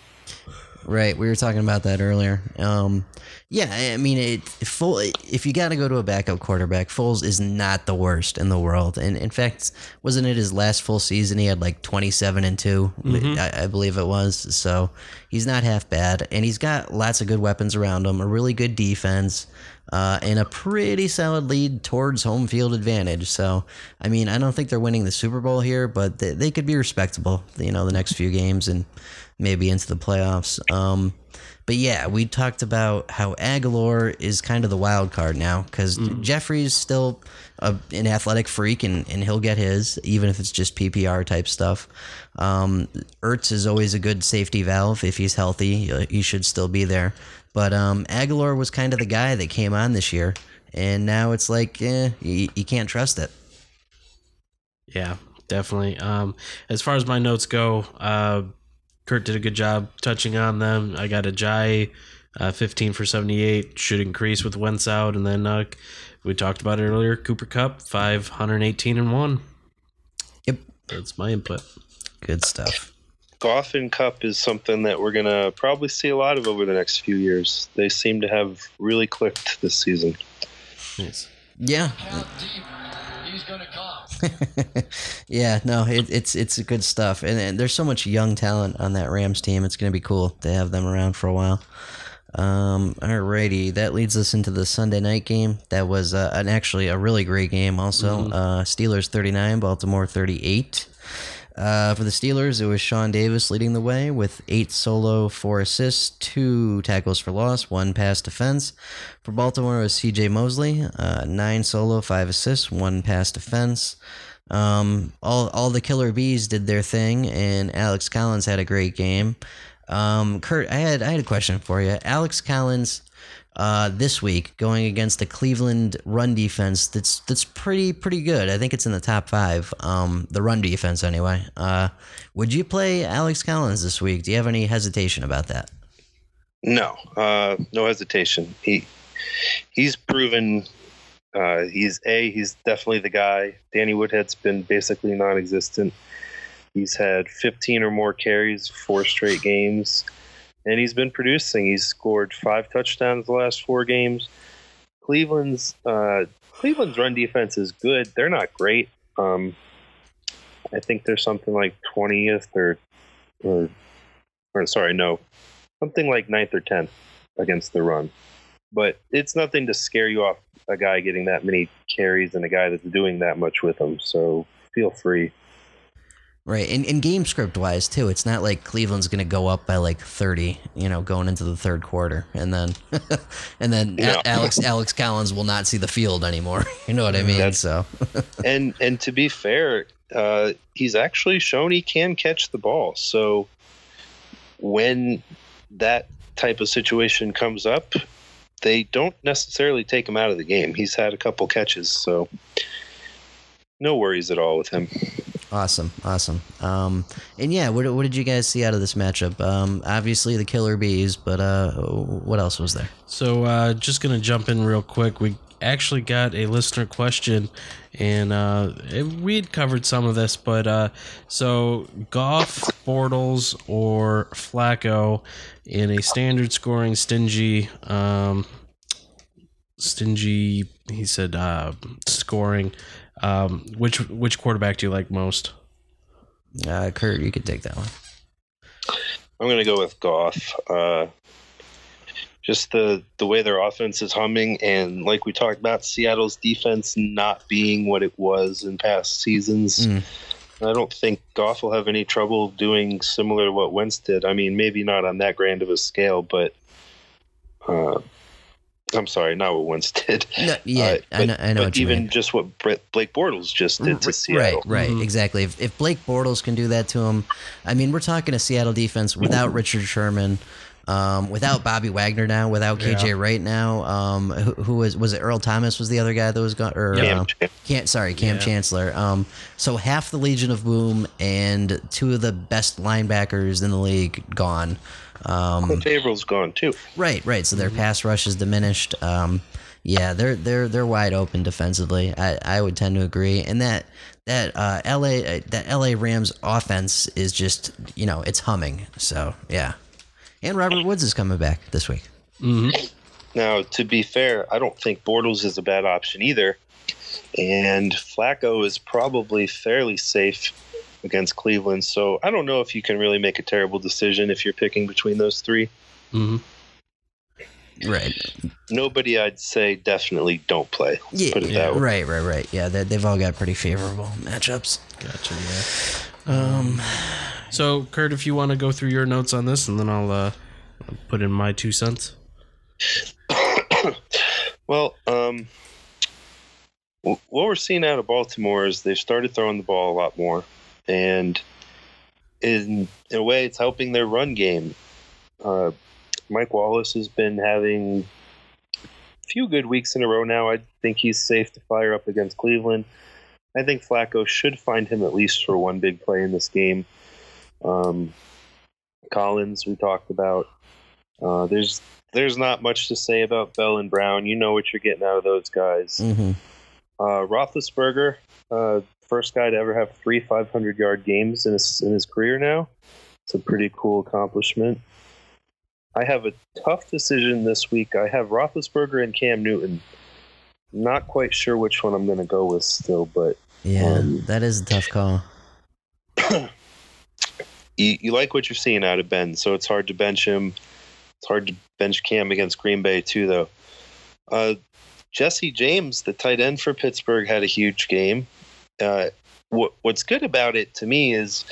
Right, we were talking about that earlier. Um, yeah, I mean, it, full. If you got to go to a backup quarterback, Foles is not the worst in the world. And in fact, wasn't it his last full season? He had like twenty-seven and 2 I, I believe it was. So he's not half bad, and he's got lots of good weapons around him, a really good defense, uh, and a pretty solid lead towards home field advantage. So, I mean, I don't think they're winning the Super Bowl here, but they, they could be respectable. You know, the next few games and maybe into the playoffs. Um, but yeah, we talked about how Agholor is kind of the wild card now because Jeffery's still a, an athletic freak and, and he'll get his, even if it's just PPR type stuff. Um, Ertz is always a good safety valve. If he's healthy, he should still be there. But um, Agholor was kind of the guy that came on this year. And now it's like, eh, you, you can't trust it. Yeah, definitely. Um, as far as my notes go, uh, Kurt did a good job touching on them. I got Ajayi, uh, 15 for 78, should increase with Wentz out. And then uh, we talked about it earlier Cooper Kupp, 518 and 1. Yep. That's my input. Good stuff. Goff and Kupp is something that we're going to probably see a lot of over the next few years. They seem to have really clicked this season. Nice. Yeah. yeah, no, it, it's it's good stuff, and, and there's so much young talent on that Rams team. It's going to be cool to have them around for a while. Um, alrighty, that leads us into the Sunday night game. That was uh, an actually a really great game. Also, uh, Steelers 39, Baltimore 38. Uh, for the Steelers, it was Sean Davis leading the way with eight solo, four assists, two tackles for loss, one pass defense. For Baltimore, it was C.J. Mosley, uh, nine solo, five assists, one pass defense. Um, all all the killer bees did their thing, and Alex Collins had a great game. Um, Kurt, I had I had a question for you. Alex Collins, uh, this week going against the Cleveland run defense. That's that's pretty pretty good. I think it's in the top five. Um, the run defense anyway. Uh, would you play Alex Collins this week? Do you have any hesitation about that? No, uh, no hesitation. He he's proven uh, he's a he's definitely the guy. Danny Woodhead's been basically non-existent. He's had 15 or more carries, four straight games, and he's been producing. He's scored five touchdowns the last four games. Cleveland's uh, Cleveland's run defense is good. They're not great. Um, I think they're something like 20th or, or or sorry, no, something like ninth or tenth against the run. But it's nothing to scare you off a guy getting that many carries and a guy that's doing that much with them. So feel free. Right, and, and game script wise too, it's not like Cleveland's going to go up by like thirty, you know, going into the third quarter, and then and then. A- Alex Alex Collins will not see the field anymore. You know what I mean? That's- so and and to be fair, uh, he's actually shown he can catch the ball. So when that type of situation comes up, they don't necessarily take him out of the game. He's had a couple catches, so no worries at all with him. Awesome, awesome. Um, and yeah, what, what did you guys see out of this matchup? Um, obviously the killer bees, but uh, what else was there? So, uh, just gonna jump in real quick. We actually got a listener question, and uh, we had covered some of this, but uh, so Goff, Bortles, or Flacco in a standard scoring, stingy, um, stingy. He said uh, scoring. Um, which which quarterback do you like most? Uh, Kurt, you could take that one. I'm going to go with Goff. Uh, just the the way their offense is humming, and like we talked about, Seattle's defense not being what it was in past seasons. Mm. I don't think Goff will have any trouble doing similar to what Wentz did. I mean, maybe not on that grand of a scale, but uh, I'm sorry, not what Wentz did. No, yeah, Uh, I know, I know but what you even mean. just what Brett, Blake Bortles just did to R- Seattle. Right, right, Mhm. exactly. If, if Blake Bortles can do that to him, I mean, we're talking a Seattle defense without Richard Sherman, um, without Bobby Wagner now, without KJ Yeah. Wright now. Um, who, who was was it? Earl Thomas was the other guy that was gone, or Kam uh, Chan- can't sorry, Kam Yeah. Chancellor. Um, so half the Legion of Boom and two of the best linebackers in the league gone. Um, Cliff Avril's gone too. Right, right. So their pass rush is diminished. Um, yeah, they're they're they're wide open defensively. I, I would tend to agree, and that that uh, LA uh, that LA Rams offense is just you know it's humming. So yeah, and Robert Woods is coming back this week. Mm-hmm. Now, to be fair, I don't think Bortles is a bad option either. And Flacco is probably fairly safe against Cleveland. So I don't know if you can really make a terrible decision if you're picking between those three. hmm Right. Nobody I'd say definitely don't play. Let's Yeah. put it yeah, that way. Right. Right. Right. Yeah. They, they've all got pretty favorable matchups. Gotcha. Yeah. Um. So, Kurt, if you want to go through your notes on this, and then I'll uh, put in my two cents. Well, um, what we're seeing out of Baltimore is they've started throwing the ball a lot more, and in, in a way, it's helping their run game. Uh, Mike Wallace has been having a few good weeks in a row now. I think he's safe to fire up against Cleveland. I think Flacco should find him at least for one big play in this game. Um, Collins, we talked about. Uh, there's there's not much to say about Bell and Brown. You know what you're getting out of those guys. hmm Uh, Roethlisberger, uh, first guy to ever have three 500 yard games in his in his career now. It's a pretty cool accomplishment. I have a tough decision this week. I have Roethlisberger and Cam Newton. Not quite sure which one I'm going to go with still, but Yeah, Um, that is a tough call. you, you like what you're seeing out of Ben, so it's hard to bench him. It's hard to bench Cam against Green Bay too, though. Uh, Jesse James, the tight end for Pittsburgh, had a huge game. Uh, what, what's good about it to me is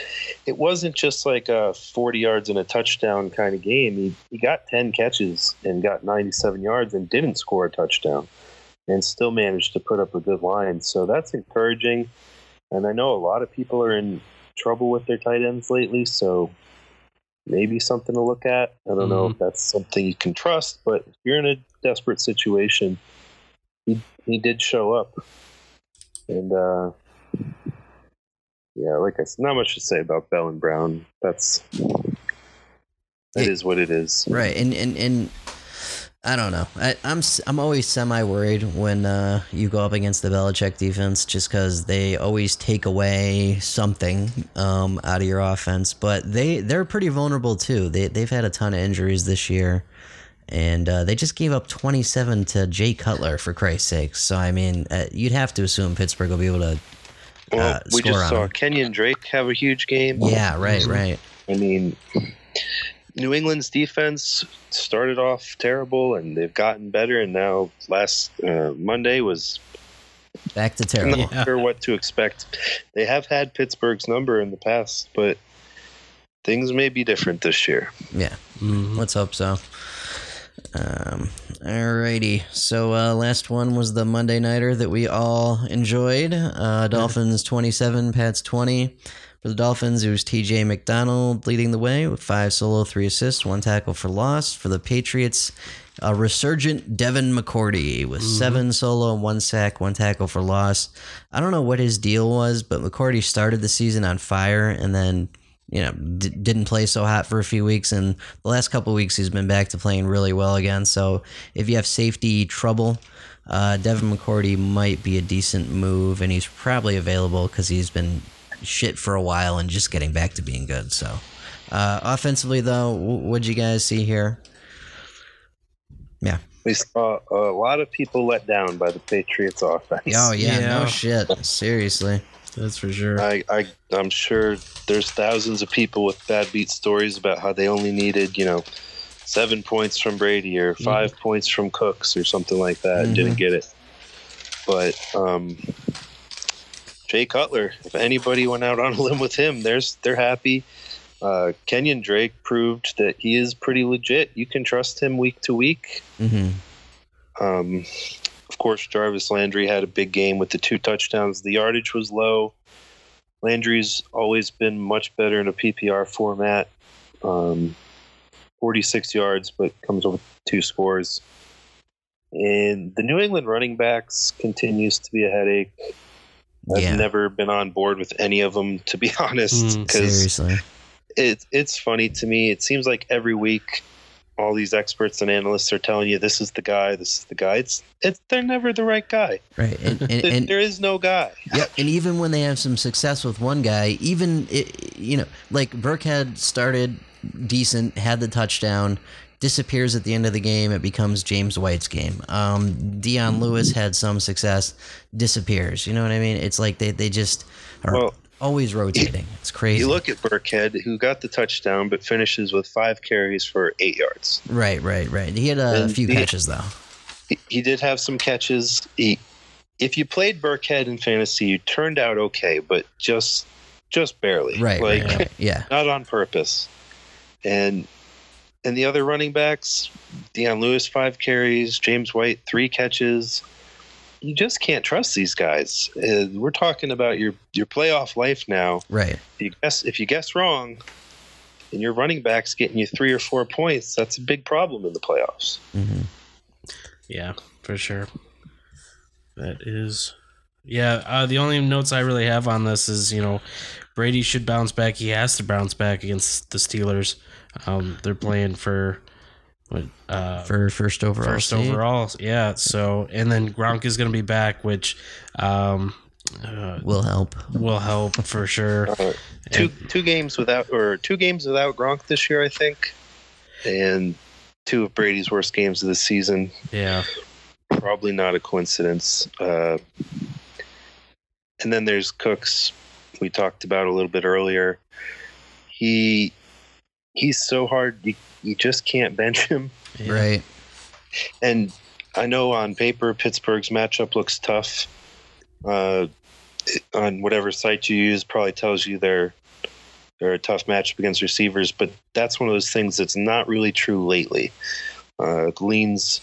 it wasn't just like a 40 yards and a touchdown kind of game. He, he got 10 catches and got 97 yards and didn't score a touchdown and still managed to put up a good line. So that's encouraging. And I know a lot of people are in trouble with their tight ends lately, so maybe something to look at. I don't know if that's something you can trust, but if you're in a desperate situation, he he did show up, and uh, yeah, like I said, not much to say about Bell and Brown. That's that Yeah. is what it is. Right, and and and I don't know. I, I'm s- I'm always semi worried when uh, you go up against the Belichick defense, just because they always take away something um, out of your offense. But they they're pretty vulnerable too. They they've had a ton of injuries this year, and uh, they just gave up 27 to Jay Cutler for Christ's sake. So I mean, uh, you'd have to assume Pittsburgh will be able to. Well, uh, we just saw him. Kenyan Drake have a huge game. Yeah, right, right. I mean, New England's defense started off terrible, and they've gotten better. And now, last uh, Monday was Back to I'm terrible. not Yeah. sure what to expect. They have had Pittsburgh's number in the past, but things may be different this year. Yeah. Mhm. Let's hope so. Um, alrighty. So uh, last one was the Monday nighter that we all enjoyed. Uh, Dolphins twenty seven, Pats twenty. For the Dolphins, it was T.J. McDonald leading the way with five solo, three assists, one tackle for loss. For the Patriots, a resurgent Devin McCourty with seven solo, one sack, one tackle for loss. I don't know what his deal was, but McCourty started the season on fire and then you know d- didn't play so hot for a few weeks and the last couple of weeks he's been back to playing really well again. So if you have safety trouble uh, Devin McCourty might be a decent move and he's probably available because he's been shit for a while and just getting back to being good. So uh, offensively though wh- what'd you guys see here? Yeah. We saw a lot of people let down by the Patriots offense. oh yeah, no shit. Seriously That's for sure. I, I I'm sure there's thousands of people with bad beat stories about how they only needed, you know, seven points from Brady or 5 points from Cooks or something like that and didn't get it. But um Jay Cutler, if anybody went out on a limb with him, there's they're happy. Uh, Kenyan Drake proved that he is pretty legit. You can trust him week to week. hmm Um, of course, Jarvis Landry had a big game with the two touchdowns. The yardage was low. Landry's always been much better in a PPR format. Um, 46 yards, but comes with two scores. And the New England running backs continues to be a headache. I've Yeah. never been on board with any of them, to be honest, Mm, seriously it, it's funny to me. It seems like every week, all these experts and analysts are telling you this is the guy, this is the guy. It's it's they're never the right guy. right and, and, There- and there is no guy. Yeah, and even when they have some success with one guy, even it, you know, like Burkhead started decent, had the touchdown, disappears at the end of the game. It becomes James White's game. Um, Dion Lewis had some success, disappears. You know what I mean? It's like they they just are Well, always rotating. It's crazy. You look at Burkhead, who got the touchdown but finishes with five carries for eight yards. right, right, right. He had a And few the- catches though. He, he did have some catches. He, if you played Burkhead in fantasy, you turned out okay, but just just barely. Right, like right, right. Yeah, not on purpose. And and the other running backs, Dion Lewis five carries, James White three catches. You just can't trust these guys. Uh, we're talking about your your playoff life now. right. If you guess if you guess wrong, and your running backs getting you three or four points, that's a big problem in the playoffs. hmm Yeah, for sure. That is. Yeah, uh, the only notes I really have on this is, you know, Brady should bounce back. He has to bounce back against the Steelers. Um, they're playing for what uh, For first overall, first seed. overall. Yeah. So, and then Gronk is going to be back, which um, uh, will help. will help for sure. Uh, two two games without or two games without Gronk this year, I think, and two of Brady's worst games of the season. Yeah. Probably not a coincidence. Uh, and then there's Cooks. We talked about a little bit earlier. He he's so hard. You, you just can't bench him. yeah. Right. And I know on paper Pittsburgh's matchup looks tough. Uh, on whatever site you use, probably tells you they're they're a tough matchup against receivers. But that's one of those things that's not really true lately. Uh, leans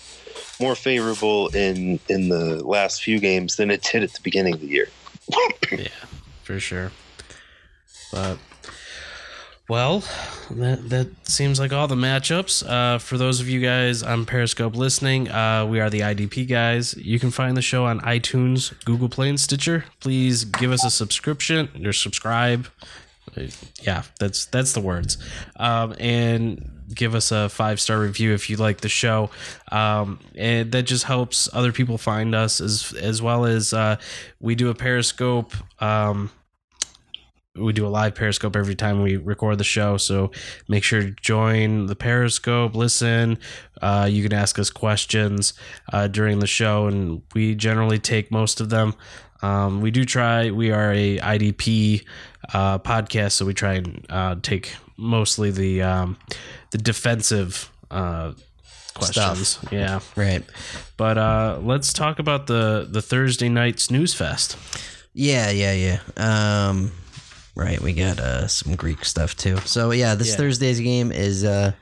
more favorable in in the last few games than it did at the beginning of the year. yeah, for sure. But well, that that seems like all the matchups. Uh, for those of you guys on Periscope listening, uh, we are the IDP guys. You can find the show on iTunes, Google Play, and Stitcher. Please give us a subscription or subscribe. Uh, Yeah, that's that's the words. Um, and give us a five star review if you like the show. Um, and that just helps other people find us as as well as uh, we do a Periscope. Um, we do a live Periscope every time we record the show, so make sure to join the Periscope. Listen, uh, you can ask us questions uh, during the show, and we generally take most of them. Um, we do try. We are a IDP uh, podcast, so we try and uh, take mostly the um, the defensive uh, questions. Yeah. Right. But uh, let's talk about the the Thursday night snooze fest. Yeah, yeah, yeah. Um, right, we got uh, some Greek stuff too. So yeah, this Yeah. Thursday's game is uh,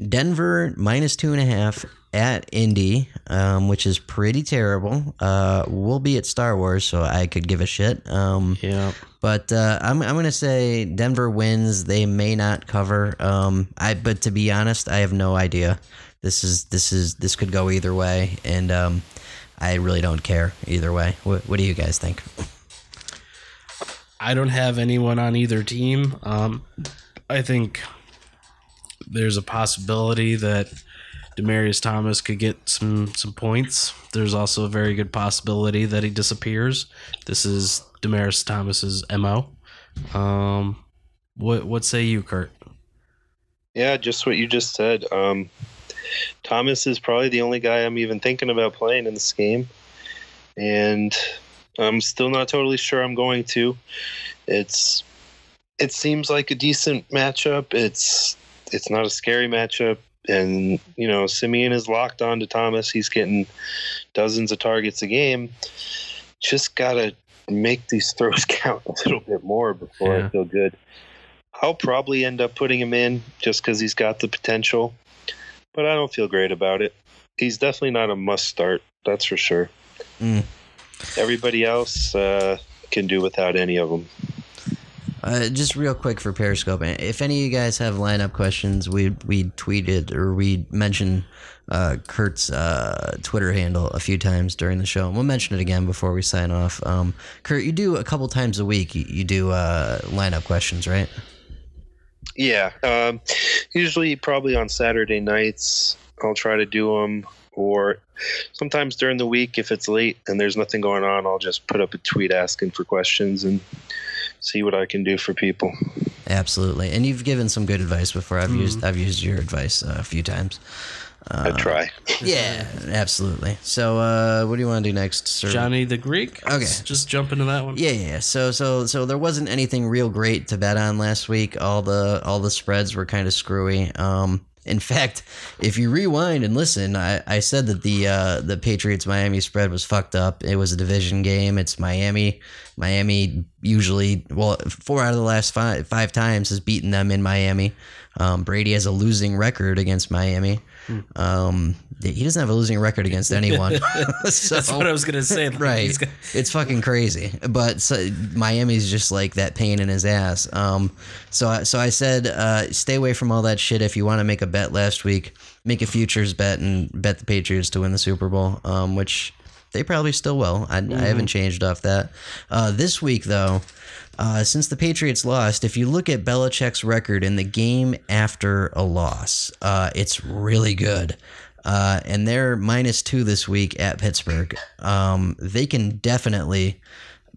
Denver minus two and a half at Indy, um, which is pretty terrible. Uh, we'll be at Star Wars, so I could give a shit. Um, Yeah. but uh, I'm I'm gonna say Denver wins. They may not cover. Um, I but to be honest, I have no idea. This is this is this could go either way, and um, I really don't care either way. What, what do you guys think? I don't have anyone on either team. Um, I think there's a possibility that Demaryius Thomas could get some some points. There's also a very good possibility that he disappears. This is Demaryius Thomas's mo. Um, what what say you, Kurt? Yeah, just what you just said. Um, Thomas is probably the only guy I'm even thinking about playing in this game, and I'm still not totally sure I'm going to. It's it seems like a decent matchup. It's it's not a scary matchup, and you know Siemian is locked on to Thomas. He's getting dozens of targets a game. Just gotta make these throws count a little bit more before Yeah. I feel good. I'll probably end up putting him in just because he's got the potential, but I don't feel great about it. He's definitely not a must start, that's for sure. Mm. Everybody else uh, can do without any of them. Uh, just real quick for Periscope, if any of you guys have lineup questions, we we tweeted or we mentioned uh, Kurt's uh, Twitter handle a few times during the show. and We'll mention it again before we sign off. Um, Kurt, you do a couple times a week. You, you do uh, lineup questions, right? Yeah, um, usually probably on Saturday nights, I'll try to do them, or sometimes during the week if it's late and there's nothing going on, I'll just put up a tweet asking for questions and see what I can do for people. Absolutely. And you've given some good advice before. I've used I've used your advice uh, a few times. I try. Yeah, absolutely. So, uh, what do you want to do next, sir? Johnny the Greek. Okay. Let's just jump into that one. Yeah, yeah. yeah. So, so, so there wasn't anything real great to bet on last week. All the all the spreads were kind of screwy. Um, in fact, if you rewind and listen, I, I said that the uh, the Patriots Miami spread was fucked up. It was a division game. It's Miami. Miami usually, well, four out of the last five five times has beaten them in Miami. Um, Brady has a losing record against Miami. Um, he doesn't have a losing record against anyone. so, That's what I was gonna say. Like, right. got- it's fucking crazy. But so, Miami's just like that pain in his ass. Um, so I, so I said, uh, stay away from all that shit. If you want to make a bet last week, make a futures bet and bet the Patriots to win the Super Bowl. Um, which they probably still will. I, I haven't changed off that. Uh, this week though. Uh, since the Patriots lost, if you look at Belichick's record in the game after a loss, uh, it's really good. Uh, and they're minus two this week at Pittsburgh. Um, they can definitely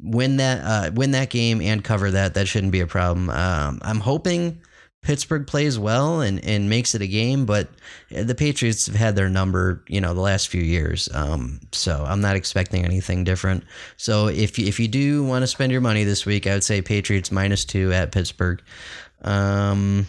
win that uh, win that game and cover that. That shouldn't be a problem. Um, I'm hoping Pittsburgh plays well and, and makes it a game, but the Patriots have had their number, you know, the last few years. Um, so I'm not expecting anything different. So if you, if you do want to spend your money this week, I would say Patriots minus two at Pittsburgh. Um,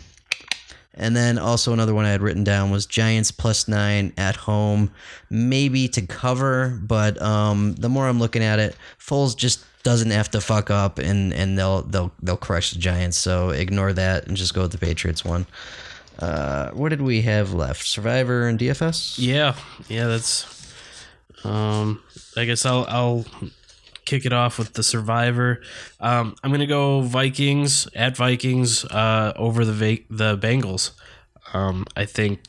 and then also another one I had written down was Giants plus nine at home, maybe to cover. But um, the more I'm looking at it, Foles just doesn't have to fuck up, and, and they'll they'll they'll crush the Giants. So ignore that and just go with the Patriots one. Uh, what did we have left? Survivor and DFS. Yeah, yeah, that's. Um, I guess I'll I'll kick it off with the Survivor. Um, I'm gonna go Vikings at Vikings uh, over the Va- the Bengals. Um, I think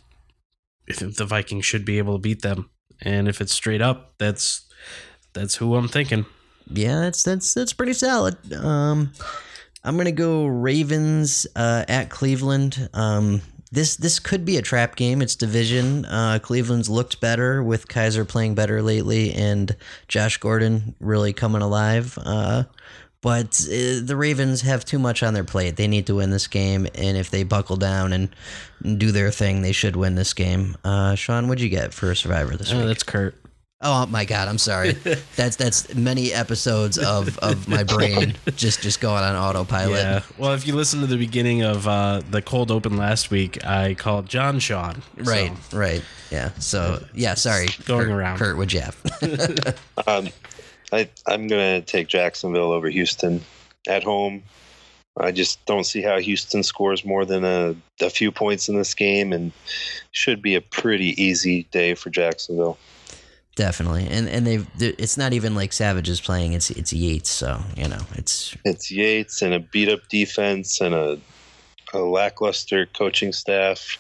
the Vikings should be able to beat them, and if it's straight up, that's that's who I'm thinking. Yeah, that's that's that's pretty solid. Um, I'm gonna go Ravens uh, at Cleveland. Um, this this could be a trap game. It's division. Uh, Cleveland's looked better with Kizer playing better lately, and Josh Gordon really coming alive. Uh, but uh, the Ravens have too much on their plate. They need to win this game, and if they buckle down and do their thing, they should win this game. Uh, Sean, what'd you get for a Survivor this Oh, week? that's Kurt. Oh my god, I'm sorry. that's that's many episodes of, of my brain just just going on autopilot. Yeah. Well, if you listen to the beginning of uh, the cold open last week, I called John Sean. Right, So, right. Yeah. So yeah, sorry. Going Kurt, around. Kurt would you have? Um, I, I'm going to take Jacksonville over Houston at home. I just don't see how Houston scores more than a, a few points in this game, and should be a pretty easy day for Jacksonville. Definitely. And and they've it's not even like Savage is playing, it's it's Yates, so you know, it's It's Yates and a beat up defense and a, a lackluster coaching staff.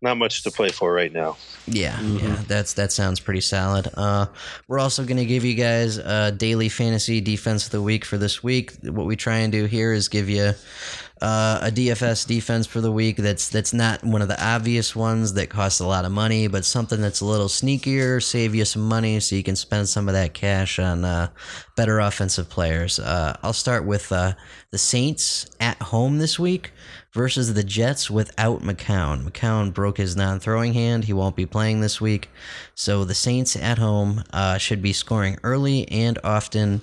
Not much to play for right now. Yeah, yeah, that's that sounds pretty solid. Uh, we're also going to give you guys a daily fantasy defense of the week for this week. What we try and do here is give you uh, a DFS defense for the week that's that's not one of the obvious ones that costs a lot of money, but something that's a little sneakier, save you some money, so you can spend some of that cash on uh, better offensive players. Uh, I'll start with uh, the Saints at home this week versus the Jets without McCown. McCown broke his non throwing hand. He won't be playing this week. So the Saints at home uh, should be scoring early and often,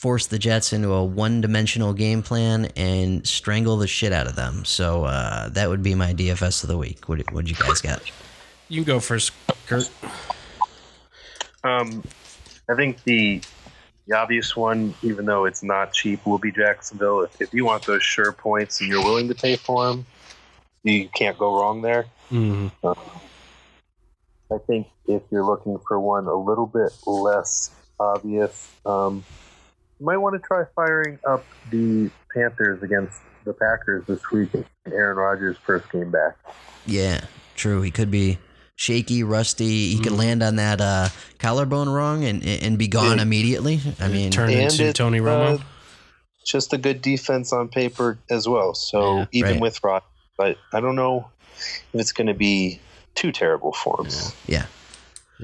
force the Jets into a one dimensional game plan, and strangle the shit out of them. So uh, that would be my DFS of the week. What, what you guys got? You can go first, Kurt. Um, I think the the obvious one, even though it's not cheap, will be Jacksonville. If, if you want those sure points and you're willing to pay for them, you can't go wrong there. Mm, I think if you're looking for one a little bit less obvious, um, you might want to try firing up the Panthers against the Packers this week. Aaron Rodgers' first game back. Yeah, true. He could be shaky, rusty. He Mm. could land on that uh, collarbone wrong and and be gone Yeah. immediately. I mean, turn into it's, Tony Romo. uh, just a good defense on paper as well. So Yeah, even right. with Rod, but I don't know if it's going to be too terrible for him. yeah,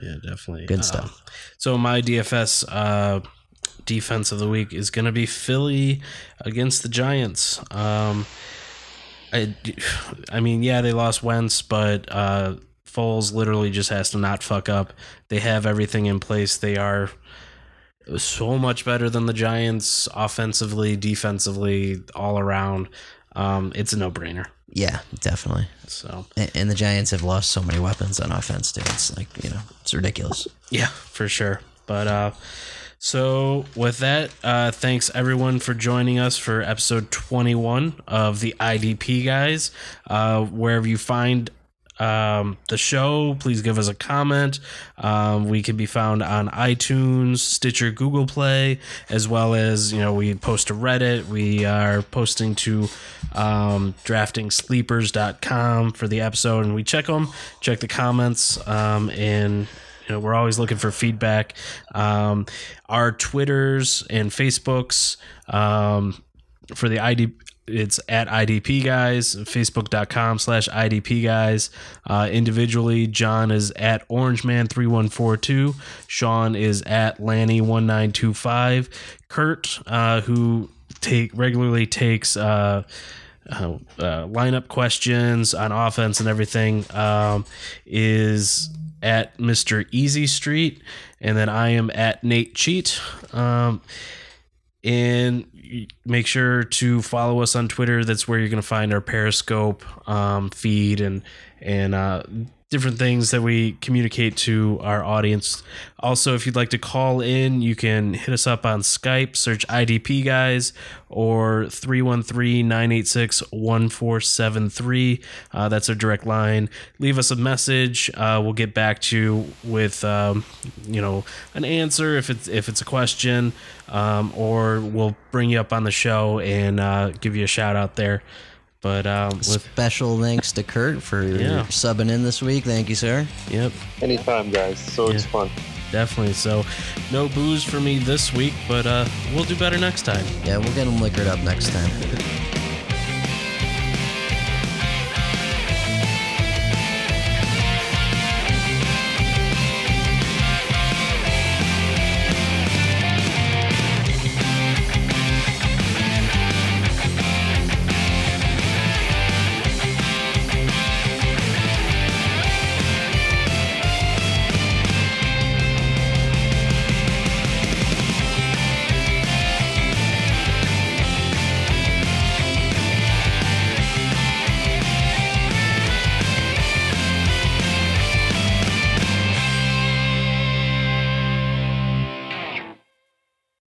yeah, definitely. Good Um, stuff. so my DFS uh, defense of the week is going to be Philly against the Giants. Um, I, I mean, yeah, they lost Wentz, but uh, Foles literally just has to not fuck up. They have everything in place. They are so much better than the Giants offensively, defensively, all around. Um, it's a no brainer. yeah, definitely. So And, and the Giants have lost so many weapons on offense, too. It's like you know, it's ridiculous. Yeah, for sure. But uh so with that, uh thanks everyone for joining us for episode 21 of the IDP guys. Uh wherever you find um, the show, please give us a comment. Um, we can be found on iTunes, Stitcher, Google Play, as well as you know we post to Reddit. We are posting to um, draftingsleepers.com for the episode, and we check them, check the comments, um, and you know we're always looking for feedback. Um, our Twitters and Facebooks um, for the ID it's at idp guys facebook.com slash idp guys. Uh, individually john is at orangeman3142 sean is at lanny1925 kurt uh, who take regularly takes uh, uh, uh, lineup questions on offense and everything um, is at Mr. Easy Street, and then I am at Nate Cheat. Um, and make sure to follow us on Twitter. That's where you're going to find our Periscope um, feed and and uh, different things that we communicate to our audience. Also, if you'd like to call in, you can hit us up on Skype, search IDP guys, or 313 986 1473. Uh, That's our direct line. Leave us a message. Uh, we'll get back to you with, um, you know, an answer if it's if it's a question, um, or we'll bring you up on the show and uh, give you a shout out there. But um, with Special thanks to Kurt for Yeah. subbing in this week. Thank you, sir. yep, Anytime, guys. So it's fun. definitely. So no booze for me this week, but uh, we'll do better next time. Yeah, we'll get them liquored up next time.